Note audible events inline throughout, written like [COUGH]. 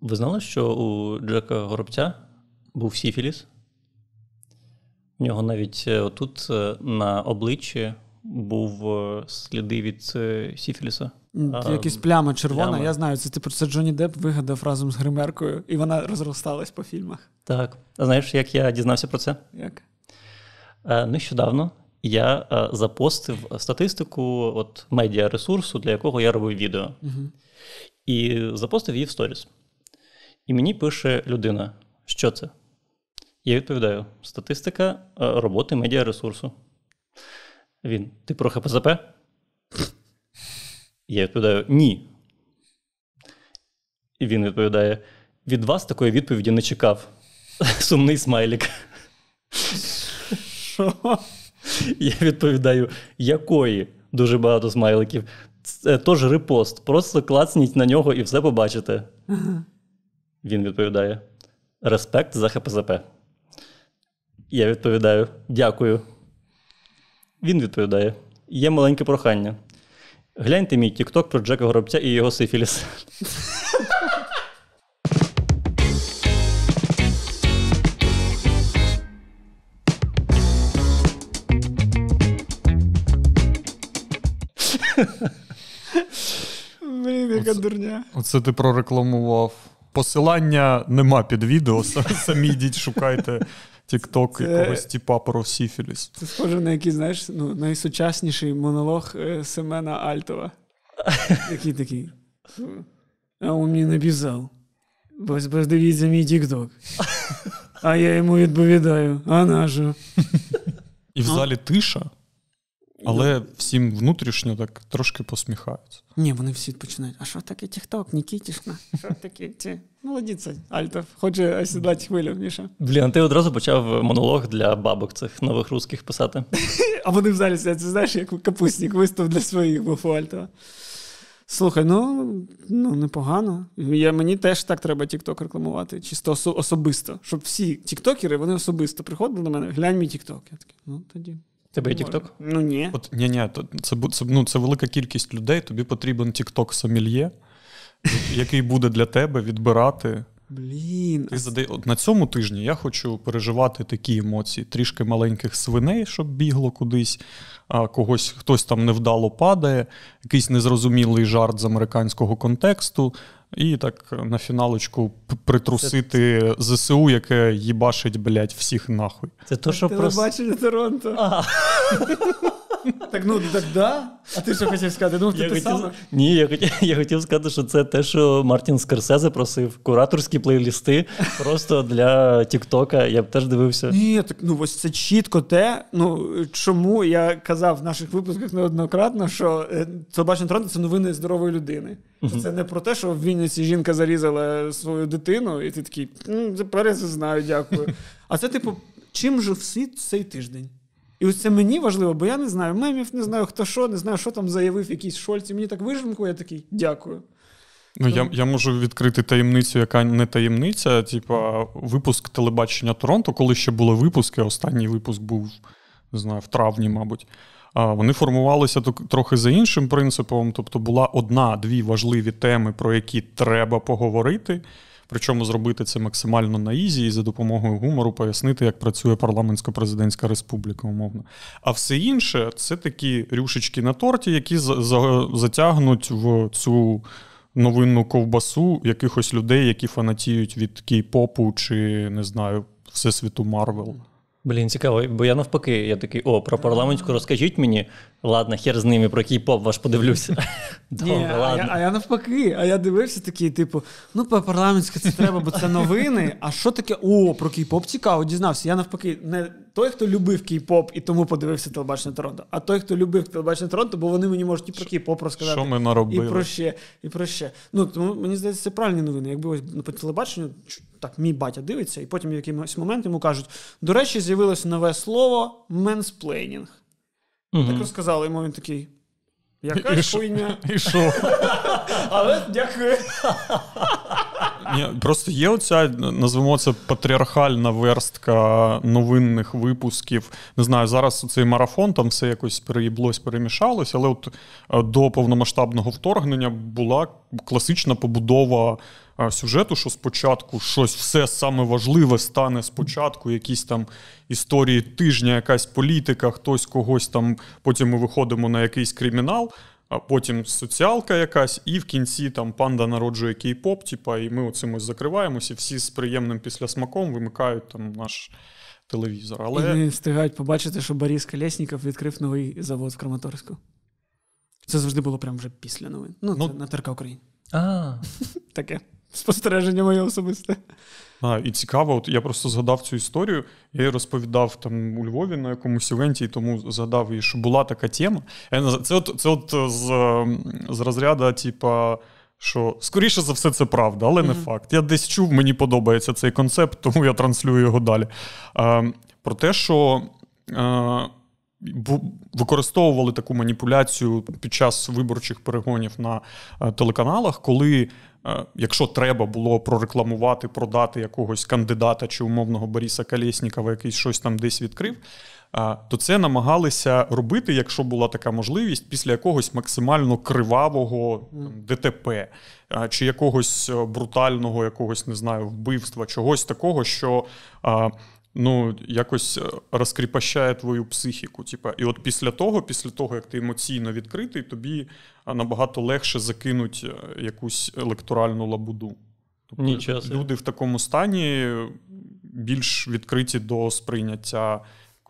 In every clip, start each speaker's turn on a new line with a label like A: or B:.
A: Ви знали, що у Джека Горобця був Сіфіліс? У нього навіть е, отут е, на обличчі був е, сліди від Сіфіліса.
B: Якась пляма червона. Пляма. Я знаю, це типу це Джонні Депп вигадав разом з гримеркою, і вона розросталась по фільмах.
A: Так. А знаєш, як я дізнався про це?
B: Як?
A: Нещодавно я запостив статистику от медіаресурсу, для якого я робив відео.
B: Угу.
A: І запостив її в сторіс. І мені пише людина, що це? Я відповідаю: статистика е, роботи медіаресурсу. Він, ти про ХПЗП? Я відповідаю: ні. І він відповідає: від вас такої відповіді не чекав. [LAUGHS] Сумний смайлік.
B: Що?
A: Я відповідаю, якої дуже багато смайликів. Це теж репост. Просто клацніть на нього і все побачите. Він відповідає: Респект за ХПЗП. Я відповідаю: Дякую. Він відповідає: Є маленьке прохання. Гляньте мій тікток про Джека Горобця і його Сифіліс.
B: Блін, яка дурня.
C: Оце ти прорекламував. Посилання нема під відео. [LAUGHS] Самі йдіть, шукайте тікток це... якогось типа про Сіфіліс.
B: Це схоже на який, знаєш, ну, найсучасніший монолог е, Семена Альтова. [LAUGHS] Який такий. А він мені написав. Ось подивіться мій тікток. [LAUGHS] А я йому відповідаю, а на що?
C: І в залі тиша. Але всім внутрішньо так трошки посміхаються.
B: Ні, вони всі починають. А що таке Тікток, Нікітішна? Що таке ті? Молодець, Альтов. Хоче осідлати хвилю, Міша.
A: Блін, ти одразу почав монолог для бабок цих нових русських писати. [LAUGHS]
B: А вони в залі сидять, це знаєш, як капустник вистав для своїх був у Альтова. Слухай, ну ну непогано. Я, Мені теж так треба Тікток рекламувати, чисто особисто. Щоб всі тіктокери вони особисто приходили до мене, глянь мій Тікток. Я такий, ну тоді.
A: Тебе є Тікток?
B: Ну ні.
C: От ні, ні, це це, ну, це велика кількість людей. Тобі потрібен Тікток сомельє, [LAUGHS] який буде для тебе відбирати.
B: Блін.
C: Ти задай... От На цьому тижні я хочу переживати такі емоції: трішки маленьких свиней, щоб бігло кудись, а когось хтось там невдало падає, якийсь незрозумілий жарт з американського контексту. І так на фіналочку притрусити це... ЗСУ, яке їбашить, блядь, всіх нахуй.
A: Це то, що
B: Телебачення
A: просто...
B: Торонто. [LAUGHS] [LAUGHS] Так ну так да. А ти що хотів сказати? Ну, ти
A: хотів...
B: саме?
A: Ні, я хотів, [LAUGHS] я хотів сказати, що це те, що Мартін Скорсезе просив. Кураторські плейлісти просто для Тіктока. Я б теж дивився.
B: Ні, так ну ось це чітко те. Ну чому я казав в наших випусках неоднократно, що телебачення Торонто це новини здорової людини. Це не про те, що в Вінниці жінка зарізала свою дитину, і ти такий, тепер я це знаю, дякую. [LAUGHS] А це, типу, чим жив світ цей тиждень? І ось це мені важливо, бо я не знаю мемів, не знаю, хто що, не знаю, що там заявив якийсь Шольц, і мені так виженку, я такий дякую.
C: Ну, я я можу відкрити таємницю, яка не таємниця. Типа, випуск телебачення Торонто, коли ще були випуски, останній випуск був не знаю, в травні, мабуть. Вони формувалися трохи за іншим принципом. Тобто була одна-дві важливі теми, про які треба поговорити. Причому зробити це максимально на easy і за допомогою гумору пояснити, як працює парламентсько-президентська республіка, умовно. А все інше це такі рюшечки на торті, які затягнуть в цю новинну ковбасу якихось людей, які фанатіють від кей-попу чи не знаю, всесвіту Марвел.
A: Блін, цікаво, бо я навпаки, я такий, о, про парламентську розкажіть мені. Ладно, хер з ними про кей-поп ваш подивлюся. [LAUGHS]
B: Добре, Ні, ладно. А я, а я навпаки, а я дивився такий, типу, ну, по парламентське це треба, бо це новини. А що таке? О, про кей-поп цікаво, дізнався. Я навпаки, не той, хто любив кей-поп і тому подивився телебачення Торонто, а той, хто любив телебачення Торонто, бо вони мені можуть і про кей-поп розказати.
C: Що ми наробили?
B: І про ще, і про ще. Ну, тому мені здається, це правильні новини. Якби ось ну, по телебаченню, так, мій батя дивиться, і потім в якийсь момент йому кажуть: до речі, з'явилося нове слово менсплейнінг. Угу. Так розказали йому він такий. Яка хуйня?
C: І що? [LAUGHS]
B: Але дякую.
C: Ні, Просто є оця, назвемо це патріархальна верстка новинних випусків. Не знаю, зараз цей марафон там все якось переїблось, перемішалось, але от е, до повномасштабного вторгнення була класична побудова сюжету, що спочатку щось все саме важливе стане спочатку, якісь там історії тижня, якась політика, хтось когось там. Потім ми виходимо на якийсь кримінал а потім соціалка якась, і в кінці там панда народжує кей-поп, типа, і ми оцим закриваємося, і всі з приємним післясмаком вимикають там наш телевізор. Але...
B: І не встигають побачити, що Борис Колєсніков відкрив новий завод в Краматорську. Це завжди було прямо вже після новин. Ну, ну... це на ТРК Україні.
A: А. [LAUGHS]
B: Таке спостереження моє особисте.
C: А, І цікаво, от я просто згадав цю історію. Я її розповідав там у Львові на якомусь івенті, і тому згадав її, що була така тема. Це от це от з з розряду, типа, що скоріше за все, це правда, але mm-hmm. не факт. Я десь чув, мені подобається цей концепт, тому я транслюю його далі. А, Про те, що. А, Використовували таку маніпуляцію під час виборчих перегонів на телеканалах, коли Е, якщо треба було прорекламувати, продати якогось кандидата чи умовного Бориса Колєснікова, який щось там десь відкрив, е, то це намагалися робити, якщо була така можливість, після якогось максимально кривавого ДТП е, чи якогось брутального, якогось не знаю, вбивства, чогось такого, що ну, якось е, розкріпощає твою психіку. Типа, І от після того, після того, як ти емоційно відкритий, тобі набагато легше закинуть е, якусь електоральну лабуду.
A: Тобто Нічого.
C: Люди в такому стані більш відкриті до сприйняття.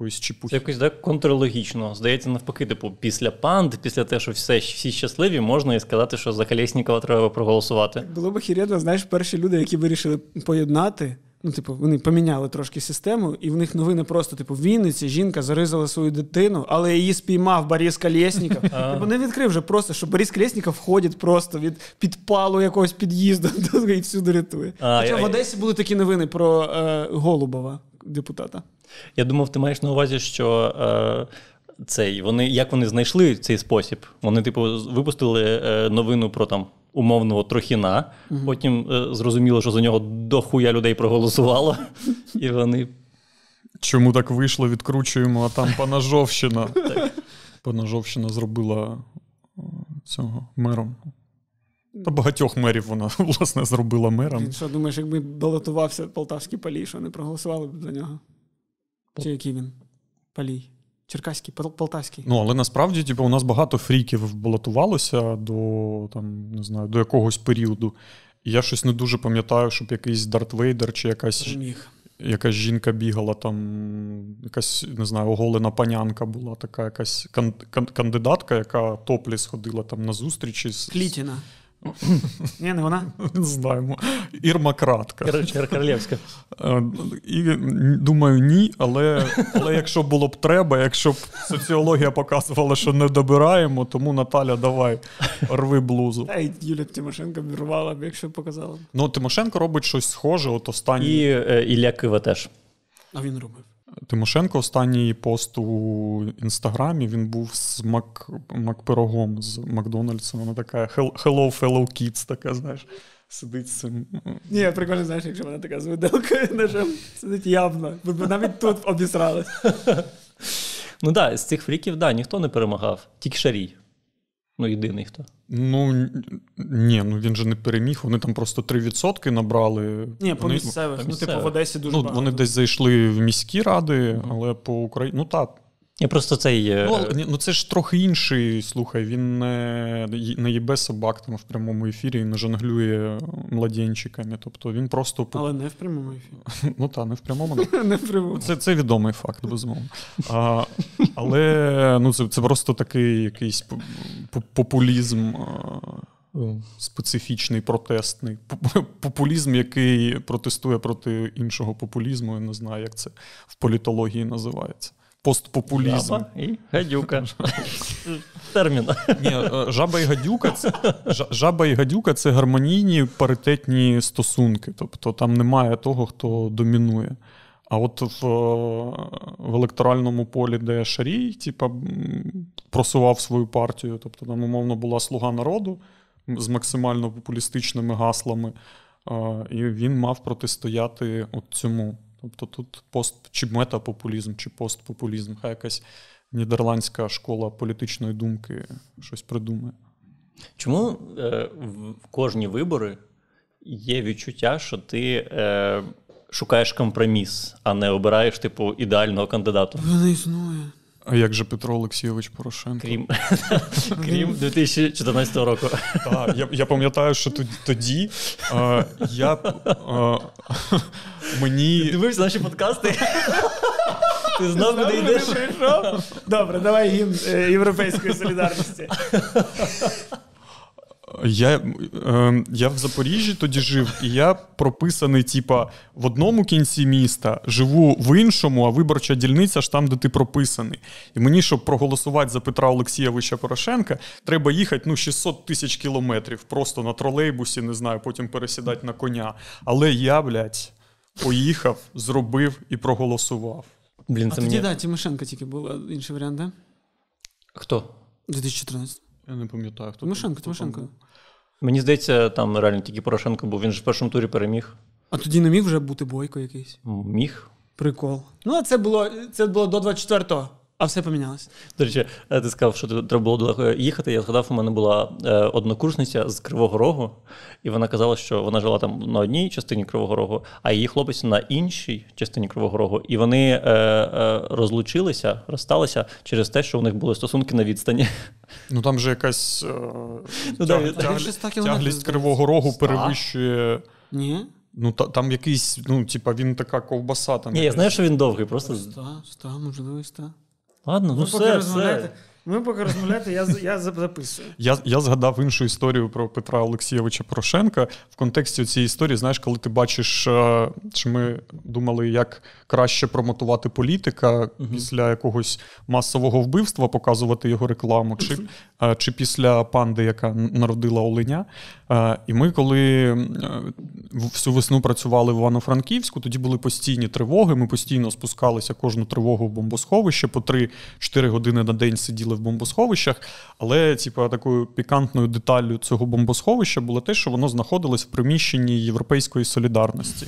A: Це якось так контрлогічно. Здається, навпаки, типу, після панд, після того, що все, всі щасливі, можна і сказати, що за Колєснікова треба проголосувати.
B: Було б хірєдно, знаєш, перші люди, які вирішили поєднати Ну, типу, вони поміняли трошки систему, і в них новини просто, типу, в Вінниці жінка заризала свою дитину, але її спіймав Борис Колєсніков. [LAUGHS] Типу, не відкрив вже просто, що Борис Колєсніков входить просто від підпалу якогось під'їзду [LAUGHS] і всюди рятує. Хоча в Одесі були такі новини про е, Голубова, депутата.
A: Я думав, ти маєш на увазі, що. Е... Цей вони як вони знайшли цей спосіб? Вони, типу, випустили е, новину про там умовного Трохіна. Угу. Потім е, зрозуміло, що за нього дохуя людей проголосувало. І вони.
C: Чому так вийшло, відкручуємо, а там [LAUGHS] Панажовщина. Панажовщина зробила е, цього мером. Та багатьох мерів вона, [LAUGHS] власне, зробила мером.
B: Він що, думаєш, якби балотувався Полтавський палій, що не проголосували б за нього? Чи який він? Палій? Черкаський, Полтавський.
C: Ну, але насправді, типу, у нас багато фріків балотувалося до там, не знаю, до якогось періоду. І я щось не дуже пам'ятаю, щоб якийсь Дарт Вейдер чи якась якась жінка бігала, там, якась, не знаю, оголена панянка була, така якась кан- кан- кандидатка, яка топлі сходила там на зустрічі з.
B: Клітіна. [LAUGHS] Ні, не вона?
C: Не знаємо. Ірма Кратка.
A: Королевська.
C: Е, і Думаю, ні, але але якщо було б треба, якщо б соціологія показувала, що не добираємо, тому Наталя, давай, рви блузу.
B: Та й Юля Тимошенко б рвала б, показала.
C: Ну, Тимошенко робить щось схоже, от останній.
A: І е, Ілля Кива теж.
B: А він робив.
C: Тимошенко останній пост у інстаграмі він був з Мак, Макпирогом з Макдональдса. Вона така hello, fellow kids, така, знаєш, сидить з цим.
B: Ні, прикольно, знаєш, якщо вона така з виделкою ножем сидить явно. Бо навіть тут обісрали.
A: Ну так, з цих фріків, да, ніхто не перемагав, тільки шарій. Ну, єдиний хто.
C: Ну ні, ну він же не переміг. Вони там просто 3% набрали.
B: Ні, по
C: вони,
B: місцевих. Ну, типу, в Одесі дуже
C: ну,
B: багато.
C: Вони десь зайшли в міські ради, але по Україні. Ну так,
A: я просто цей...
C: Ну, ну це ж трохи інший. Слухай, він не не їбе собак там в прямому ефірі і не жонглює младенчиками. Тобто він просто.
B: Але не в прямому ефірі. [LAUGHS]
C: Ну так, не в прямому. [LAUGHS]
B: Не в прямому.
C: Це це відомий факт, безумовно. А, Але ну, це це просто такий якийсь популізм. Специфічний протестний [LAUGHS] популізм, який протестує проти іншого популізму. Я не знаю, як це в політології називається постпопулізм.
A: Жаба і гадюка. [LAUGHS] Термін.
C: Ні, е, Жаба і гадюка це жаба і гадюка це гармонійні паритетні стосунки. Тобто там немає того, хто домінує. А от в в електоральному полі, де Шарій, типа, просував свою партію, тобто там, умовно, була слуга народу з максимально популістичними гаслами. і він мав протистояти от цьому. Тобто тут пост чи метапопулізм, чи постпопулізм, хай якась нідерландська школа політичної думки щось придумає.
A: Чому е, в кожні вибори є відчуття, що ти е, шукаєш компроміс, а не обираєш типу ідеального кандидата?
B: Вона існує.
C: А як же Петро Олексійович Порошенко?
A: Крім [LAUGHS] крім 2014 року.
C: Так, Я я пам'ятаю, що тоді а, я а, мені.
A: Ти дивився наші подкасти? Ти знав, куди йдеш?
B: Добре, давай гімн е, Європейської солідарності.
C: Я е, я в Запоріжжі тоді жив, і я прописаний, типа, в одному кінці міста, живу в іншому, а виборча дільниця ж там, де ти прописаний. І мені, щоб проголосувати за Петра Олексійовича Порошенка, треба їхати ну, 600 тисяч кілометрів просто на тролейбусі, не знаю, потім пересідати на коня. Але я, блядь, поїхав, зробив і проголосував.
B: Блін, це а мені... тоді, да, Тимошенко тільки був інший варіант, да?
A: Хто?
B: 2014.
C: Я не пам'ятаю, хто
B: Тимошенко, Тимошенко.
A: Мені здається, там реально тільки Порошенко був. Він ж в першому турі переміг.
B: А тоді не міг вже бути бойко якийсь?
A: Міг.
B: Прикол. Ну, а це було це було до 24-го. А все помінялося.
A: До речі, е, ти сказав, що треба було далеко їхати. Я згадав, у мене була е, однокурсниця з Кривого Рогу, і вона казала, що вона жила там на одній частині Кривого Рогу, а її хлопець на іншій частині Кривого Рогу. І вони е, е, розлучилися, розсталися через те, що у них були стосунки на відстані.
C: Ну там же якась ну, тяг, тяг, тяглість Кривого Рогу перевищує.
B: Ні.
C: Ну, та, там якийсь, ну, типа, він така ковбаса. Там
A: Ні, я знаю, що він довгий, просто.
B: Ста, ста, можливо, ста.
A: Ладно, ну все, все.
B: Ми поки розмовляєте, я я записую. [LAUGHS]
C: Я я згадав іншу історію про Петра Олексійовича Порошенка. В контексті цієї історії, знаєш, коли ти бачиш, е, що ми думали, як краще промотувати політика uh після якогось масового вбивства, показувати його рекламу, чи uh чи після панди, яка народила Оленя. Е, і ми, коли всю весну працювали в Івано-Франківську, тоді були постійні тривоги. Ми постійно спускалися кожну тривогу в бомбосховище по 3-4 години на день сиділи в бомбосховищах. Але, типу, такою пікантною деталлю цього бомбосховища було те, що воно знаходилось в приміщенні Європейської солідарності.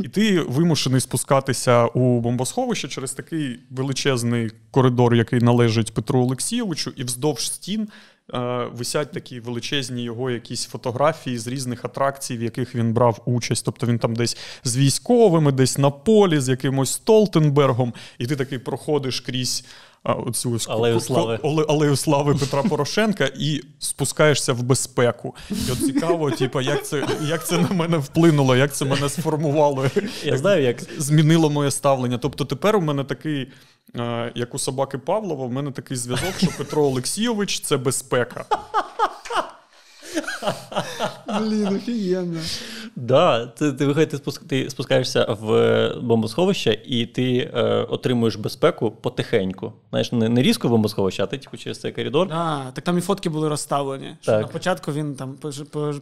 C: І ти вимушений спускатися у бомбосховище через такий величезний коридор, який належить Петру Олексійовичу, і вздовж стін. Е, висять такі величезні його якісь фотографії з різних атракцій, в яких він брав участь. Тобто він там десь з військовими, десь на полі, з якимось Столтенбергом, і ти такий проходиш крізь оцю
A: алею слави.
C: алею слави Петра [LAUGHS] Порошенка і спускаєшся в безпеку. І от цікаво, типу, як це як це на мене вплинуло, як це мене сформувало,
A: Я знаю, як
C: змінило моє ставлення. Тобто тепер у мене такий. Як у собаки Павлова, в мене такий зв'язок, що Петро Олексійович це безпека.
B: Блін, офігенно.
A: Да, ти ти виходить, ти спускаєшся в бомбосховище і ти е, отримуєш безпеку потихеньку. Знаєш, не не різко в бомбосховище, а ти типу, через цей коридор.
B: А, Так там і фотки були розставлені. Що На початку він там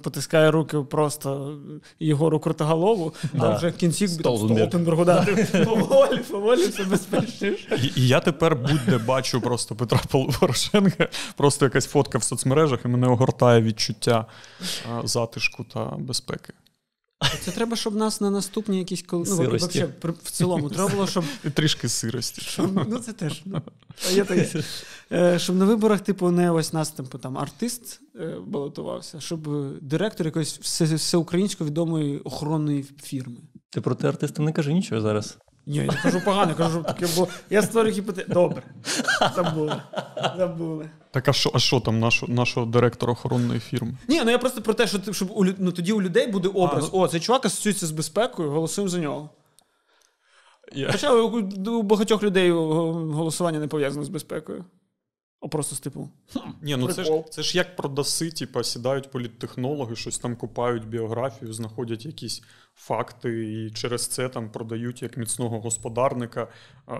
B: потискає руки просто Єгору Крутоголову, да. а вже в кінці Столтенбергу дати [LAUGHS] поволі, поволі все безпечніше.
C: І, і я тепер будь-де бачу просто Петра Порошенка, просто якась фотка в соцмережах, і мене огортає відчуття затишку та безпеки.
B: Це треба, щоб нас на наступні якісь ну, вообще, в цілому треба було, щоб.
C: І трішки сирості.
B: Щоб, ну, це теж. Ну, є таке. Е, щоб на виборах, типу, не ось нас типу, там артист е, балотувався, щоб директор якоїсь всеукраїнсько відомої охоронної фірми.
A: Ти проти артиста не кажи нічого зараз.
B: Ні, я кажу погано, кажу таке, було. я створю гіпотезу. Добре. Забули. Забули.
C: Так, а що а що там нашого нашого директора охоронної фірми?
B: Ні, ну я просто про те, що щоб у, ну, тоді у людей буде образ. А, ну... О, цей чувак асоціюється з безпекою, голосуємо за нього. Yeah. Хоча у, у багатьох людей голосування не пов'язане з безпекою. А просто з типу.
C: Ні, ну це ж це ж як продаси, типу, сідають політтехнологи, щось там копають біографію, знаходять якісь факти, і через це там продають як міцного господарника,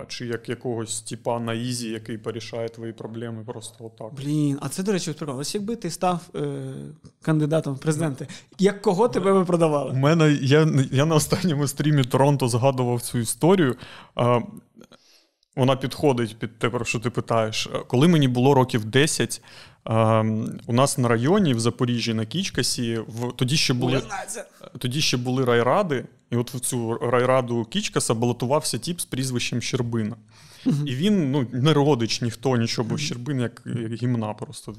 C: чи як якогось типа на easy, який порішає твої проблеми. Просто отак.
B: Блін, а це, до речі, прикол. Ось якби ти став е, кандидатом в президенти, як кого тебе би продавали?
C: У мене я я на останньому стрімі Торонто згадував цю історію. Вона підходить під те, про що ти питаєш. Коли мені було років 10, ем, у нас на районі в Запоріжжі на Кічкасі в тоді ще були тоді ще були райради, і от в цю райраду Кічкаса балотувався тіп з прізвищем Щербина. І він ну, не родич, ніхто нічого, бо Щербин як, як гімна просто.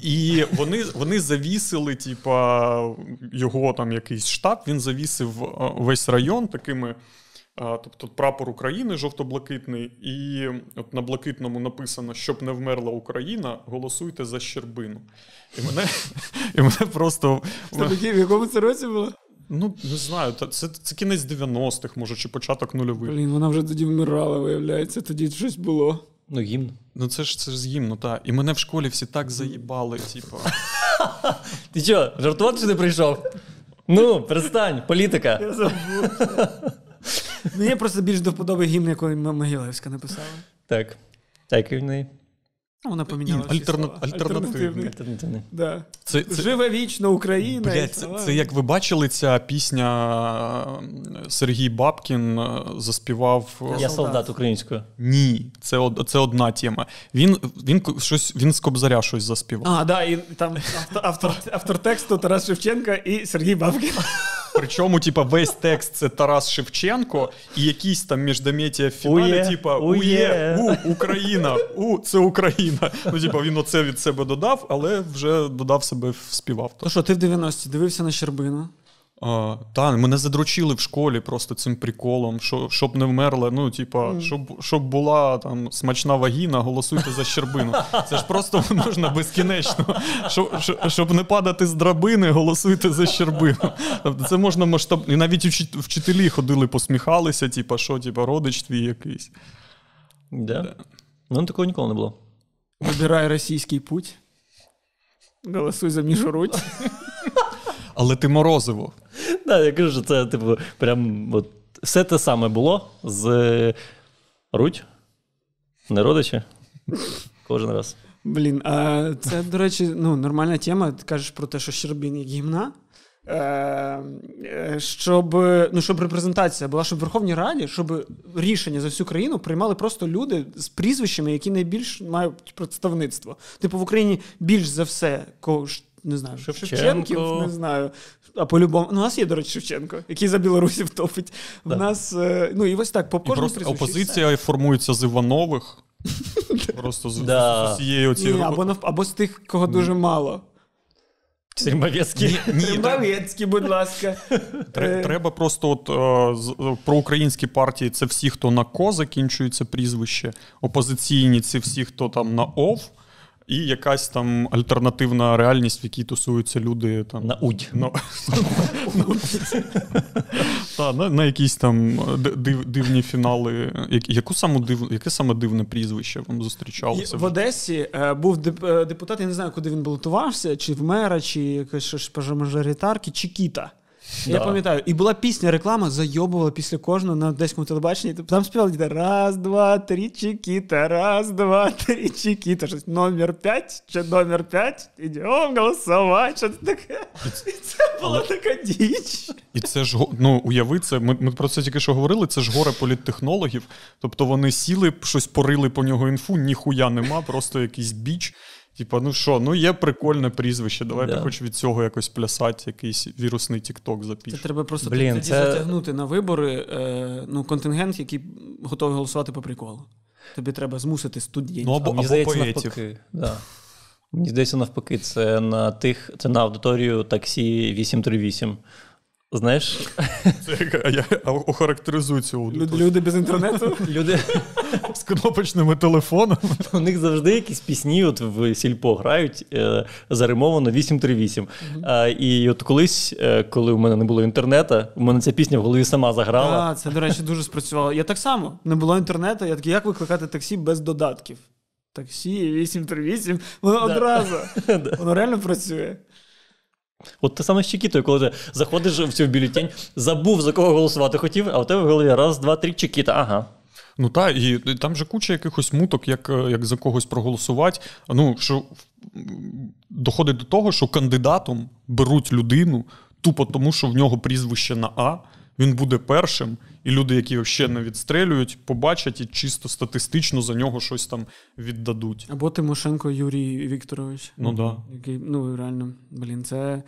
C: І вони вони завісили, типа, його там якийсь штаб, він завісив весь район такими. Тобто прапор України жовто-блакитний, і от на блакитному написано, щоб не вмерла Україна, голосуйте за Щербину. І мене і мене просто.
B: В якому це році було?
C: Ну, не знаю, це це кінець 90-х, може, чи початок нульових.
B: Блін, вона вже тоді вмирала, виявляється, тоді щось було.
A: Ну, гімн.
C: Ну, це ж це ж з гімну, так. І мене в школі всі так заїбали, типу.
A: Ти що, жартувати чи не прийшов? Ну, перестань, політика.
B: Я забув. Мені просто більш до вподоби гімн, який Могилевська написала.
A: Так. Так, і в неї.
B: Вона поміняла
C: Альтерна... Альтернативний.
A: Альтернативний.
B: Да. Це, це... Живе вічно Україна.
C: Блядь, це, це як ви бачили, ця пісня Сергій Бабкін заспівав.
A: Я, Я солдат українською.
C: Ні, це це одна тема. Він він щось він з Кобзаря щось заспівав.
B: А, да, і там автор автор тексту Тарас Шевченка і Сергій Бабкін.
C: Причому, типа, весь текст це Тарас Шевченко, і якісь там міждометія в фіналі, типа Ує, у Україна, у це Україна. Ну, типа, він оце від себе додав, але вже додав себе в співав.
B: То що, ти в 90-ті дивився на Щербину?
C: А, Та, мене задрочили в школі просто цим приколом, що, щоб не вмерла. Ну, типа, mm. щоб щоб була там смачна вагіна, голосуйте за щербину. Це ж просто можна безкінечно. Щоб щоб не падати з драбини, голосуйте за щербину. Тобто це можна масштаб. І навіть вчителі ходили, посміхалися, типа, що, типа, родич твій якийсь.
A: Да? Да. Ну, такого ніколи не було.
B: Вибирай російський путь. Голосуй за Міжу
C: Але ти морозиво.
A: Да, Я кажу, що це, типу, прям от, все те саме було з Руть, не родичі. Кожен раз.
B: Блін, а це, до речі, ну, нормальна тема. Ти кажеш про те, що Щербін як гімна. Е, е, щоб ну, щоб репрезентація була, щоб в Верховній Раді, щоб рішення за всю країну приймали просто люди з прізвищами, які найбільш мають представництво. Типу в Україні більш за все, кого не знаю, Шевченко. Шевченків, не знаю. А по-любому, ну, у нас є, до речі, Шевченко, який за білорусів топить. У да. нас, е, ну і ось так, по кожному
C: Опозиція формується з Іванових. [LAUGHS] Просто з, да. з усією цією.
B: Або, або з тих, кого дуже мало.
A: Стрімовецький.
B: Стрімовецький, будь ласка.
C: Е. Треба просто от е, про українські партії це всі, хто на ко закінчується прізвище. Опозиційні це всі, хто там на ов. І якась там альтернативна реальність, в якій тусуються люди там
A: на удь. [LAUGHS] На,
C: та, на, на якісь там дивні фінали. Яку саму див, Яке саме дивне прізвище вам зустрічалося?
B: В Одесі е, був е, депутат, я не знаю, куди він балотувався, чи в мера, чи якось мажоритарки, Чікіта. Да. Я пам'ятаю, і була пісня, реклама зайобувала після кожного на одеському телебаченні. Там співали діти раз, два, три, чекіта, раз, два, три, чекіта. Щось номер п'ять чи номер п'ять. Ідемо голосувати. Що це таке? І це була така діч.
C: І це ж ну, уяви це. Ми, ми про це тільки що говорили. Це ж горе політтехнологів. Тобто вони сіли, щось порили по нього інфу, ніхуя нема, просто якийсь біч. Типа, ну що, ну є прикольне прізвище, давайте да. хоч від цього якось плясати, якийсь вірусний тікток запіш.
B: Це треба просто Блін, тоді це... затягнути на вибори е, ну, контингент, який готовий голосувати по приколу. Тобі треба змусити студентів.
C: Ну, або, або
A: здається, навпаки. Да. Мені здається, навпаки, це на тих, це на аудиторію таксі 838. Знаєш?
C: Це я охарактеризую цю аудиторію.
B: Люди без інтернету?
A: Люди
C: кнопочними телефонами. [LAUGHS]
A: У них завжди якісь пісні от в сільпо грають е, заримовано 838. А, І от колись, е, коли у мене не було інтернету, у мене ця пісня в голові сама заграла.
B: А, Це, до речі, дуже спрацювало. Я так само не було інтернету. Я такий, як викликати таксі без додатків? Таксі 838, воно одразу. [LAUGHS] Воно реально працює.
A: От те саме з Чекітою, коли ти заходиш в цю бюлетень, забув за кого голосувати хотів, а у тебе в голові раз, два, три Чекіта. Ага.
C: Ну так, і там же куча якихось муток, як як за когось проголосувати. Ну, що доходить до того, що кандидатом беруть людину тупо тому, що в нього прізвище на А. Він буде першим, і люди, які ще не відстрелюють, побачать і чисто статистично за нього щось там віддадуть.
B: Або Тимошенко Юрій Вікторович.
C: Ну да.
B: Який, ну реально, блін, це.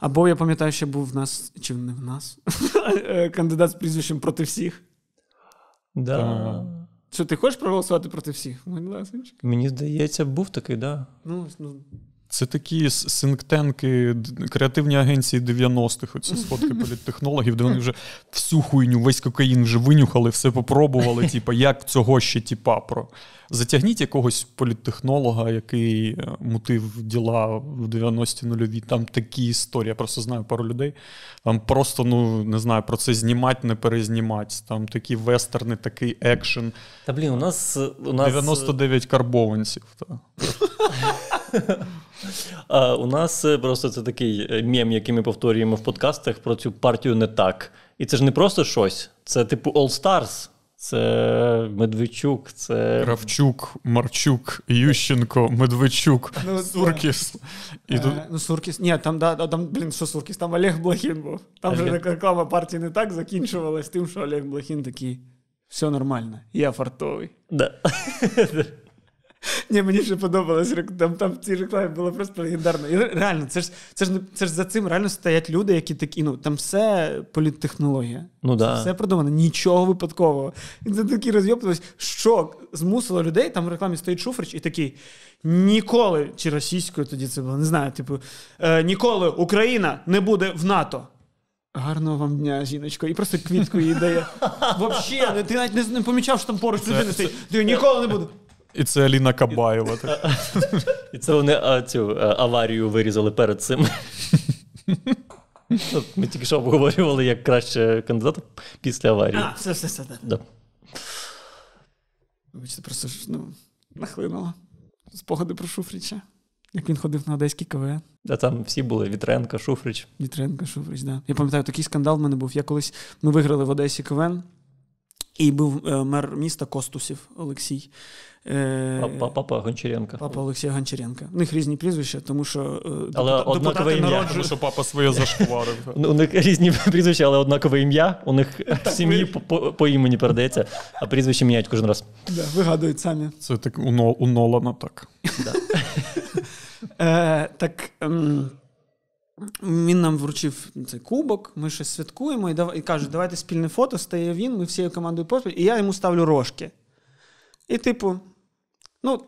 B: Або я пам'ятаю, ще був в нас, чи не в нас, [LAUGHS] кандидат з прізвищем проти всіх.
A: Да.
C: Та.
B: Що, ти хочеш проголосувати проти всіх?
A: Мені здається, був такий, да.
B: Ну, ну,
C: Це такі синктенки, креативні агенції 90-х, оці сходки [LAUGHS] політтехнологів, де вони вже всю хуйню, весь кокаїн вже винюхали, все попробували. [LAUGHS] Типа, як цього ще тіпа про. Затягніть якогось політтехнолога, який е, мутив діла в 90-ті нульові. Там такі історії. Я просто знаю пару людей. Там просто, ну не знаю, про це знімати, не перезнімати. Там такі вестерни, такий екшен.
A: Та блін, у нас. У нас
C: 99 карбованців. Та. [LAUGHS] [LAUGHS]
A: А, у нас е, просто це такий е, мем, який ми повторюємо в подкастах про цю партію не так. І це ж не просто щось, це типу All Stars. Це Медведчук, це
C: Кравчук, Марчук, Ющенко, Медведчук,
B: Ну,
C: Суркіс. І тут
B: Е, ну, Суркіс. Ні, там, да, там, блін, що Суркіс, там Олег Блохін був. Там же
A: Олег.
B: реклама партії не так закінчувалась тим, що Олег Блохін такий. Все нормально, я фартовий.
A: Да. [LAUGHS]
B: Ні, мені ще подобалось. Там, там в цій рекламі було просто легендарно. І реально, це ж, це, ж, це ж за цим реально стоять люди, які такі, ну там все політтехнологія.
A: Ну да.
B: Все продумано, нічого випадкового. І це такий розйоптувались, що змусило людей, там в рекламі стоїть Шуфрич і такий. Ніколи, чи російською тоді це було, не знаю, типу, е, ніколи Україна не буде в НАТО. Гарного вам дня, жіночко. І просто квітку їй дає. Взагалі, ти навіть не, не помічав, що там поруч людина стоїть. Ти ніколи не буде.
C: І це Аліна Кабаєва. так.
A: І це вони а, цю е, аварію вирізали перед цим. [LAUGHS] Ми тільки що обговорювали, як краще кандидата після аварії.
B: А, все, все, все. так.
A: Да.
B: Вибачте, просто ж, ну, нахлинуло. Спогади про Шуфрича. Як він ходив на одеський КВН.
A: А там всі були Вітренка, Шуфрич.
B: Дітренко, Шуфрич, да. Я пам'ятаю, такий скандал в мене був. Я колись ми виграли в Одесі КВН, і був е, мер міста Костусів Олексій. Е,
A: Папа, папа Гончаренко.
B: Папа Олексія Гончаренка. У них різні прізвища, тому що е,
A: Але однакове ім'я.
C: Тому що папа своє зашкварив. [LAUGHS]
A: Ну, У них різні прізвища, але однакове ім'я. У них [LAUGHS] в сім'ї по імені передається, а прізвище міняють кожен раз.
B: Вигадують самі.
C: Це так у, Нолана так. [LAUGHS]
B: Е, так ем, він нам вручив цей кубок, ми щось святкуємо і, дав, і каже, давайте спільне фото, стає він, ми всією командою поспіль, і я йому ставлю рожки. І, типу, ну,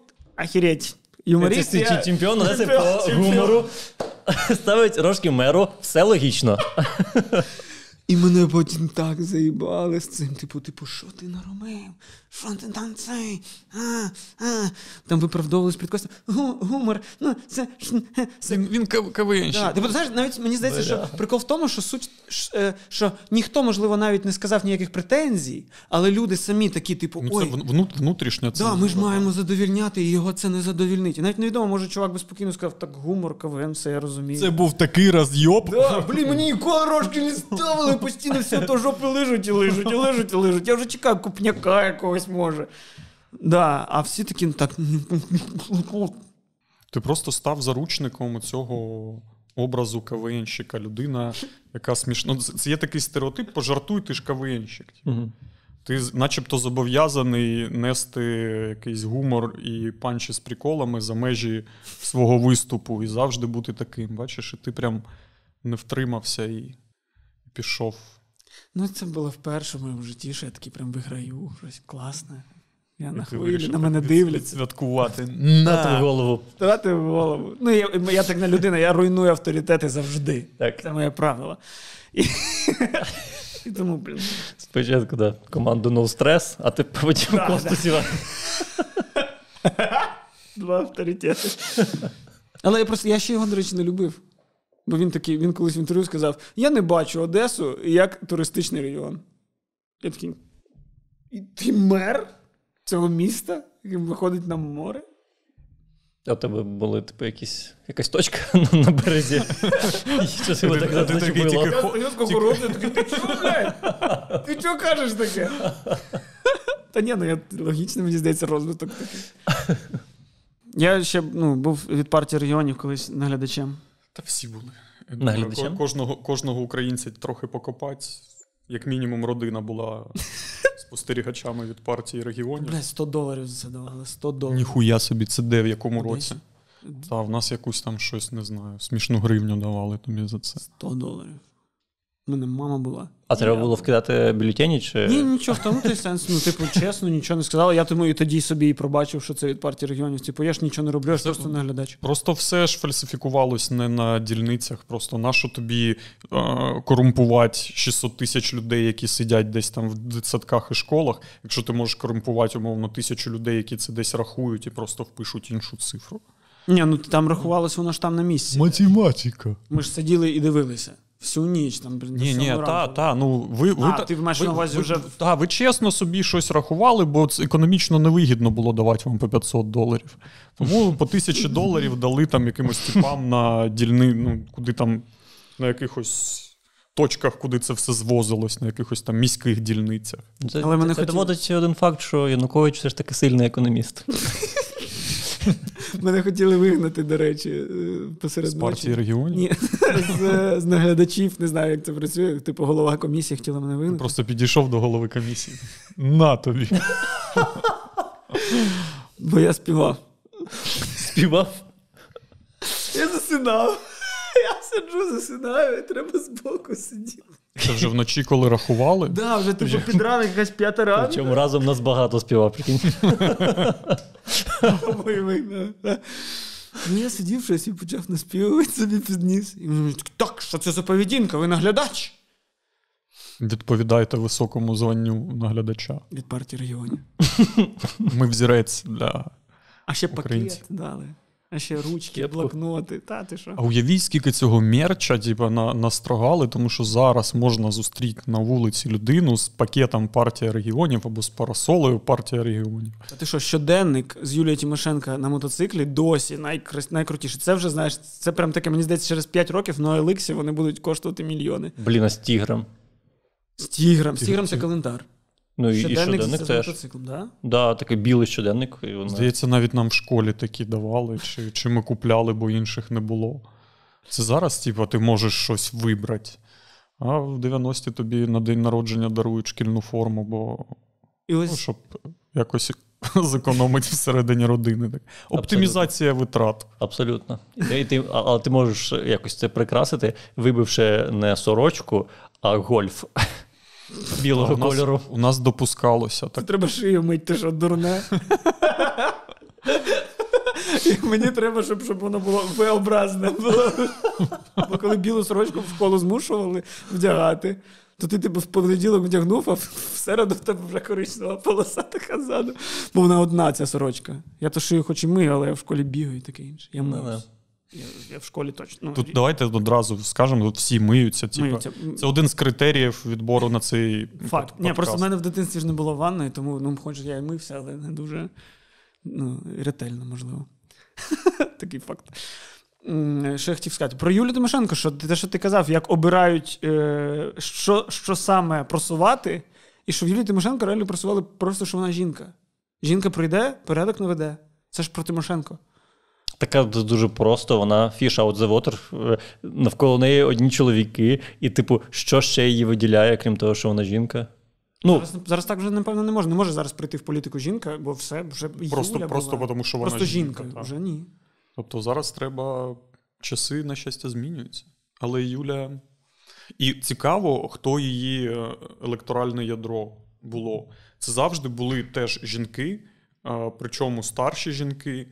B: охереть. Юморист.
A: Це
B: я-
A: чемпіон
B: Чемпіон,
A: по
B: чемпіон.
A: гумору. [LAUGHS] Ставить рожки меру, все логічно.
B: І мене потім так заїбали з цим. Типу, типу, що ти наробив? Що ти там цей? А, а. Там виправдовувались під костю. Гу, гумор, ну це ж е, це
C: Він, він КВНщик.
B: Да, ти знаєш, навіть мені здається, що прикол в тому, що суть е, що ніхто, можливо, навіть не сказав ніяких претензій, але люди самі такі, типу,
C: Ну, це
B: ой,
C: вну- вну- внутрішня
B: да, ми ж маємо задовільняти, і його це не задовільнить. І навіть невідомо, може, чувак би спокійно сказав, так гумор, КВН, все я розумію.
C: Це був такий розйоб.
B: Да, блін, мені ніколи рожки не ставили, постійно все то жопи лижуть і лижуть, і лижуть, і лижуть. Я вже чекаю купняка якогось може. Да, а всі такі так.
C: Ти просто став заручником цього образу КВНщика. Людина, яка смішна. Ну, Це є такий стереотип, пожартуй, ти ж КВНщик. Ти начебто зобов'язаний нести якийсь гумор і панчі з приколами за межі свого виступу і завжди бути таким. Бачиш, і ти прям не втримався і пішов.
B: Ну, це було вперше в моєму житті, що я такий прям виграю, щось класне. Я на хвилі, на мене дивляться.
C: Святкувати.
A: Дати в голову.
B: Дати в голову. Ну, я, я так не людина, я руйную авторитети завжди.
A: Так.
B: Це моє правило. І, [LAUGHS] і тому, блін.
A: Спочатку, да, команду No Stress, а ти потім
B: Да,
A: Костусіва. [LAUGHS]
B: Два авторитети. Але я просто я ще його, до речі, не любив. Бо він такий, він колись в інтерв'ю сказав: Я не бачу Одесу як туристичний регіон. Я такий. І ти мер цього міста, який виходить на море?
A: А в тебе були, типу, якісь, якась точка [LAUGHS] на, на березі. І щось його так
C: А ти
B: чого. Ти чого кажеш таке? [LAUGHS] Та ні, ну я логічно, мені здається, розвиток такий. Я ще ну, був від партії регіонів колись наглядачем.
C: Та всі були.
A: Наглядачем?
C: Кожного, кожного українця трохи покопати. як мінімум, родина була [LAUGHS] спостерігачами від партії регіонів.
B: Бля, 100 доларів задавали, це давали. 100 доларів.
C: Ніхуя собі, це де в якому році? Та в нас якусь там щось не знаю, смішну гривню давали тобі за це.
B: 100 доларів. У мене мама була.
A: А треба
B: Я-
A: було вкидати бюлетені? Чи...
B: Ні, нічого в тому той сенс. Ну, типу, чесно, нічого не сказала. Я тому і тоді собі і пробачив, що це від партії регіонів. Типу, я ж нічого не роблю, я ж просто наглядач.
C: Просто все ж фальсифікувалось не на дільницях. Просто нащо тобі е, корумпувати 600 тисяч людей, які сидять десь там в дитсадках і школах, якщо ти можеш корумпувати умовно тисячу людей, які це десь рахують і просто впишуть іншу цифру.
B: Ні, ну там рахувалось, воно ж там на місці.
C: Математика.
B: Ми ж сиділи і дивилися. Всю ніч там блін,
C: Ні, ні, та, та, ну ви, ви,
B: А,
C: та-
B: ти маєш
C: ви,
B: на увазі
C: ви,
B: вже-
C: Та, ви чесно собі щось рахували, бо це економічно невигідно було давати вам по 500 доларів. Тому по 1000 доларів дали там якимось типам на дільни, ну, куди там, на якихось точках, куди це все звозилось, на якихось там міських дільницях.
A: Це,
B: Але мене
A: це
B: хотіли-
A: доводить один факт, що Янукович все ж таки сильний економіст. [LAUGHS]
B: Мене хотіли вигнати, до речі, е, посеред
C: З партії регіонів.
B: Ні, з, з наглядачів, не знаю, як це працює. Типу, голова комісії хотіла мене вигнати.
C: Просто підійшов до голови комісії. На тобі.
B: Бо я співав.
A: Співав.
B: Я засинав. Я сиджу, засинаю, і треба збоку сидіти.
C: Це вже вночі, коли рахували.
B: Да, вже типу під ранок якась п'ята ранку.
A: Причому разом нас багато співав. прикинь. [LAUGHS]
B: Ну, я сидів щось і почав наспівувати собі під ніс. І такі, так, що це за поведінка? Ви наглядач?
C: Відповідайте високому званню наглядача.
B: Від партії регіонів.
C: Ми взірець для.
B: А ще пакет дали. А ще ручки,
A: Кепку.
B: блокноти. Та ти що?
C: А уявіть, скільки цього мерча типу, на, настрогали, тому що зараз можна зустріти на вулиці людину з пакетом партія регіонів або з парасолею партія регіонів.
B: А ти що, щоденник з Юлією Тимошенко на мотоциклі досі найкра- найкрутіше. Це вже, знаєш, це прям таке, мені здається, через 5 років на Еликсі вони будуть коштувати мільйони.
A: Блін, а з тігром.
B: З тігром. З тігром це календар.
A: Ну і і
B: Щоденник,
A: щоденник
B: це
A: теж.
B: мотоциклом, да?
A: Да, такий білий щоденник. І воно...
C: Здається, навіть нам в школі такі давали, чи, чи ми купляли, бо інших не було. Це зараз, типу, ти можеш щось вибрати. А в 90-ті тобі на день народження дарують шкільну форму, бо
B: І
C: ну, щоб якось [LAUGHS] зекономити всередині родини. Так. Оптимізація витрат.
A: Абсолютно. І ти, але ти можеш якось це прикрасити, вибивши не сорочку, а гольф білого
C: у, нас,
A: кольору.
C: у нас допускалося.
B: Це
C: Так.
B: треба шию мить, ти що, дурне. [LAUGHS] І мені треба, щоб, щоб воно було V-образне. Бо коли білу сорочку в школу змушували вдягати, то ти типу в понеділок вдягнув, а в середу в тебе вже коричнева полоса така ззаду. Бо вона одна, ця сорочка. Я то шию хоч і мию, але я в школі бігаю і таке інше. Я
A: Ну,
B: миюсь. Я, в школі точно. Ну,
C: Тут давайте одразу скажемо, тут всі миються. Типу.
B: миються.
C: Це один з критеріїв відбору на цей
B: Факт.
C: под-
B: Ні, просто в мене в дитинстві ж не було ванної, тому ну, хоч я і мився, але не дуже ну, ретельно, можливо. [LAUGHS] Такий факт. Що я хотів сказати? Про Юлію Тимошенко, що те, що ти казав, як обирають, е, що, що саме просувати, і що в Юлії Тимошенко реально просували просто, що вона жінка. Жінка прийде, порядок наведе. Це ж про Тимошенко.
A: Така дуже просто, вона fish out the water, е, навколо неї одні чоловіки, і, типу, що ще її виділяє, крім того, що вона жінка? Ну,
B: Зараз, зараз так вже, напевно, не може. Не може зараз прийти в політику жінка, бо все вже
C: Просто,
B: Юля
C: просто
B: була.
C: тому, що вона
B: Просто жінка.
C: та.
B: Вже ні.
C: Тобто зараз треба часи, на щастя, змінюються. Але Юля. І цікаво, хто її е, електоральне ядро було. Це завжди були теж жінки, е, причому старші жінки,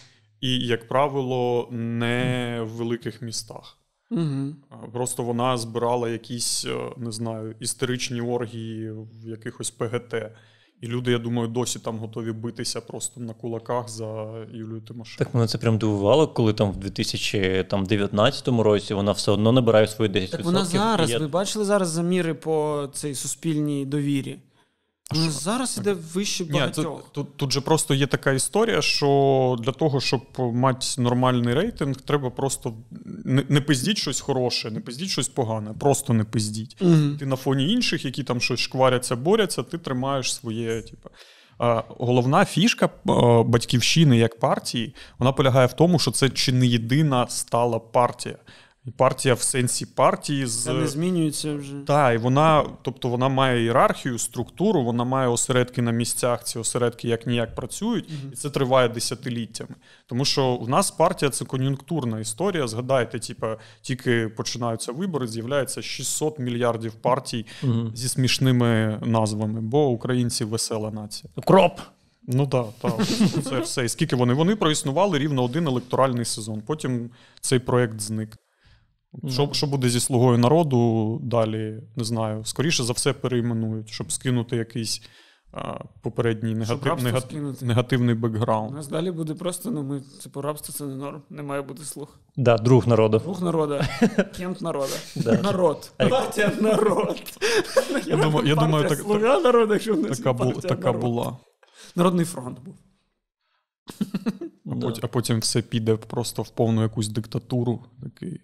C: і, як правило, не в великих містах.
B: Угу.
C: Просто вона збирала якісь, е, не знаю, істеричні оргії в якихось ПГТ. І люди, я думаю, досі там готові битися просто на кулаках за Юлію Тимошенко.
A: так мене це прям дивувало, коли там в 2019 році вона все одно набирає свої 10%.
B: Так вона зараз,
A: я-
B: ви бачили зараз заміри по цій суспільній довірі? Вона зараз іде вище
C: Ні,
B: багатьох.
C: тут, тут, тут же просто є така історія, що для того, щоб мати нормальний рейтинг, треба просто не, не пиздіть щось хороше, не пиздіть щось погане, просто не пиздіть.
B: Угу.
C: Ти на фоні інших, які там щось шкваряться, борються, ти тримаєш своє. Типу. Головна фішка а, батьківщини як партії, вона полягає в тому, що це чи не єдина стала партія. Партія в сенсі партії з
B: Це не змінюється вже.
C: Так, і вона, тобто вона має ієрархію, структуру, вона має осередки на місцях. Ці осередки як ніяк працюють, mm-hmm. і це триває десятиліттями. Тому що в нас партія це кон'юнктурна історія. Згадайте, типа, тільки починаються вибори, з'являється 600 мільярдів партій mm-hmm. зі смішними назвами, бо українці весела нація.
A: Кроп!
C: Ну так, так. Це все. І скільки вони? Вони проіснували рівно один електоральний сезон. Потім цей проект зник. Що що буде зі слугою народу далі, не знаю. Скоріше за все перейменують, щоб скинути якийсь а, попередній негатив, негатив, негативний бекграунд.
B: У нас далі буде просто, ну ми це по рабство це не норм, не має бути слух.
A: Да, Друг народу.
B: Друг народу. Кент народу. [LAUGHS] Народ. Партія народ. [LAUGHS]
C: Я думаю, так,
B: Слуга народу, якщо в
C: така, була.
B: Народний фронт був.
C: А потім все піде просто в повну якусь диктатуру. такий.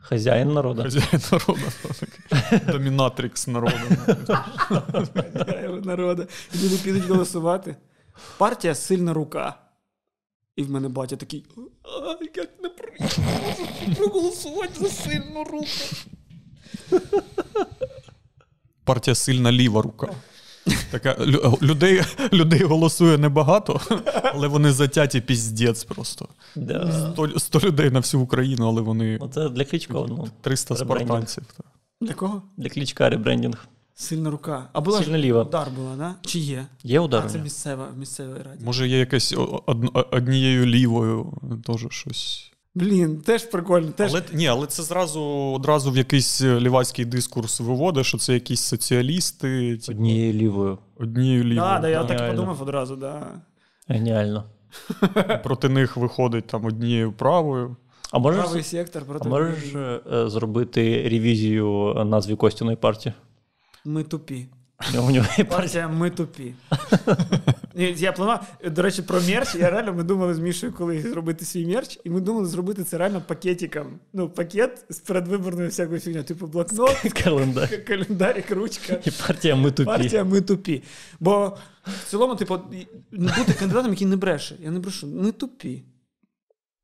A: Хазяїн народу.
C: Хазяїн народу. [LAUGHS] Домінатрикс народу.
B: Хазяїн народу. І люди підуть голосувати. Партія сильна рука. І в мене батя такий. А, як не проголосувати за сильну руку.
C: Партія сильна ліва рука. Така, Людей [LAUGHS] людей голосує небагато, [LAUGHS] але вони затяті піздець просто.
A: Да.
C: 100, 100 людей на всю Україну, але вони.
A: Ну, Це для Кличко. Ну,
C: 300 спартанців.
B: Для кого?
A: Для Кличка ребрендінг.
B: Сильна рука. А була
A: Сильна ліва.
B: удар була, да? Чи є?
A: Є удар?
B: А це місцева, в місцевій раді.
C: Може, є якесь однією лівою теж щось.
B: Блін, теж прикольно. Теж...
C: Але ні, але це зразу одразу в якийсь лівацький дискурс виводить, що це якісь соціалісти.
A: Типу, однією лівою.
C: Однією лівою.
B: Так, да, я так подумав одразу, да.
A: Геніально. [LAUGHS]
C: Проти них виходить там однією правою.
A: А можеш,
B: Правий сектор проти.
A: А можеш е, зробити ревізію назві Костяної партії?
B: Ми тупі. [LAUGHS]
A: У нього є
B: партія Ми тупі. Я планував, до речі, про мерч. Я реально ми думали з Мішою, коли зробити свій мерч, і ми думали зробити це реально пакетиком. Ну, пакет з передвиборною всякою фігню, типу блокнот, [LAUGHS]
A: календар, [LAUGHS]
B: календарик, ручка.
A: І партія Ми тупі.
B: Партія Ми тупі. Бо в цілому, типу, бути кандидатом, який не бреше. Я не брешу, ми тупі.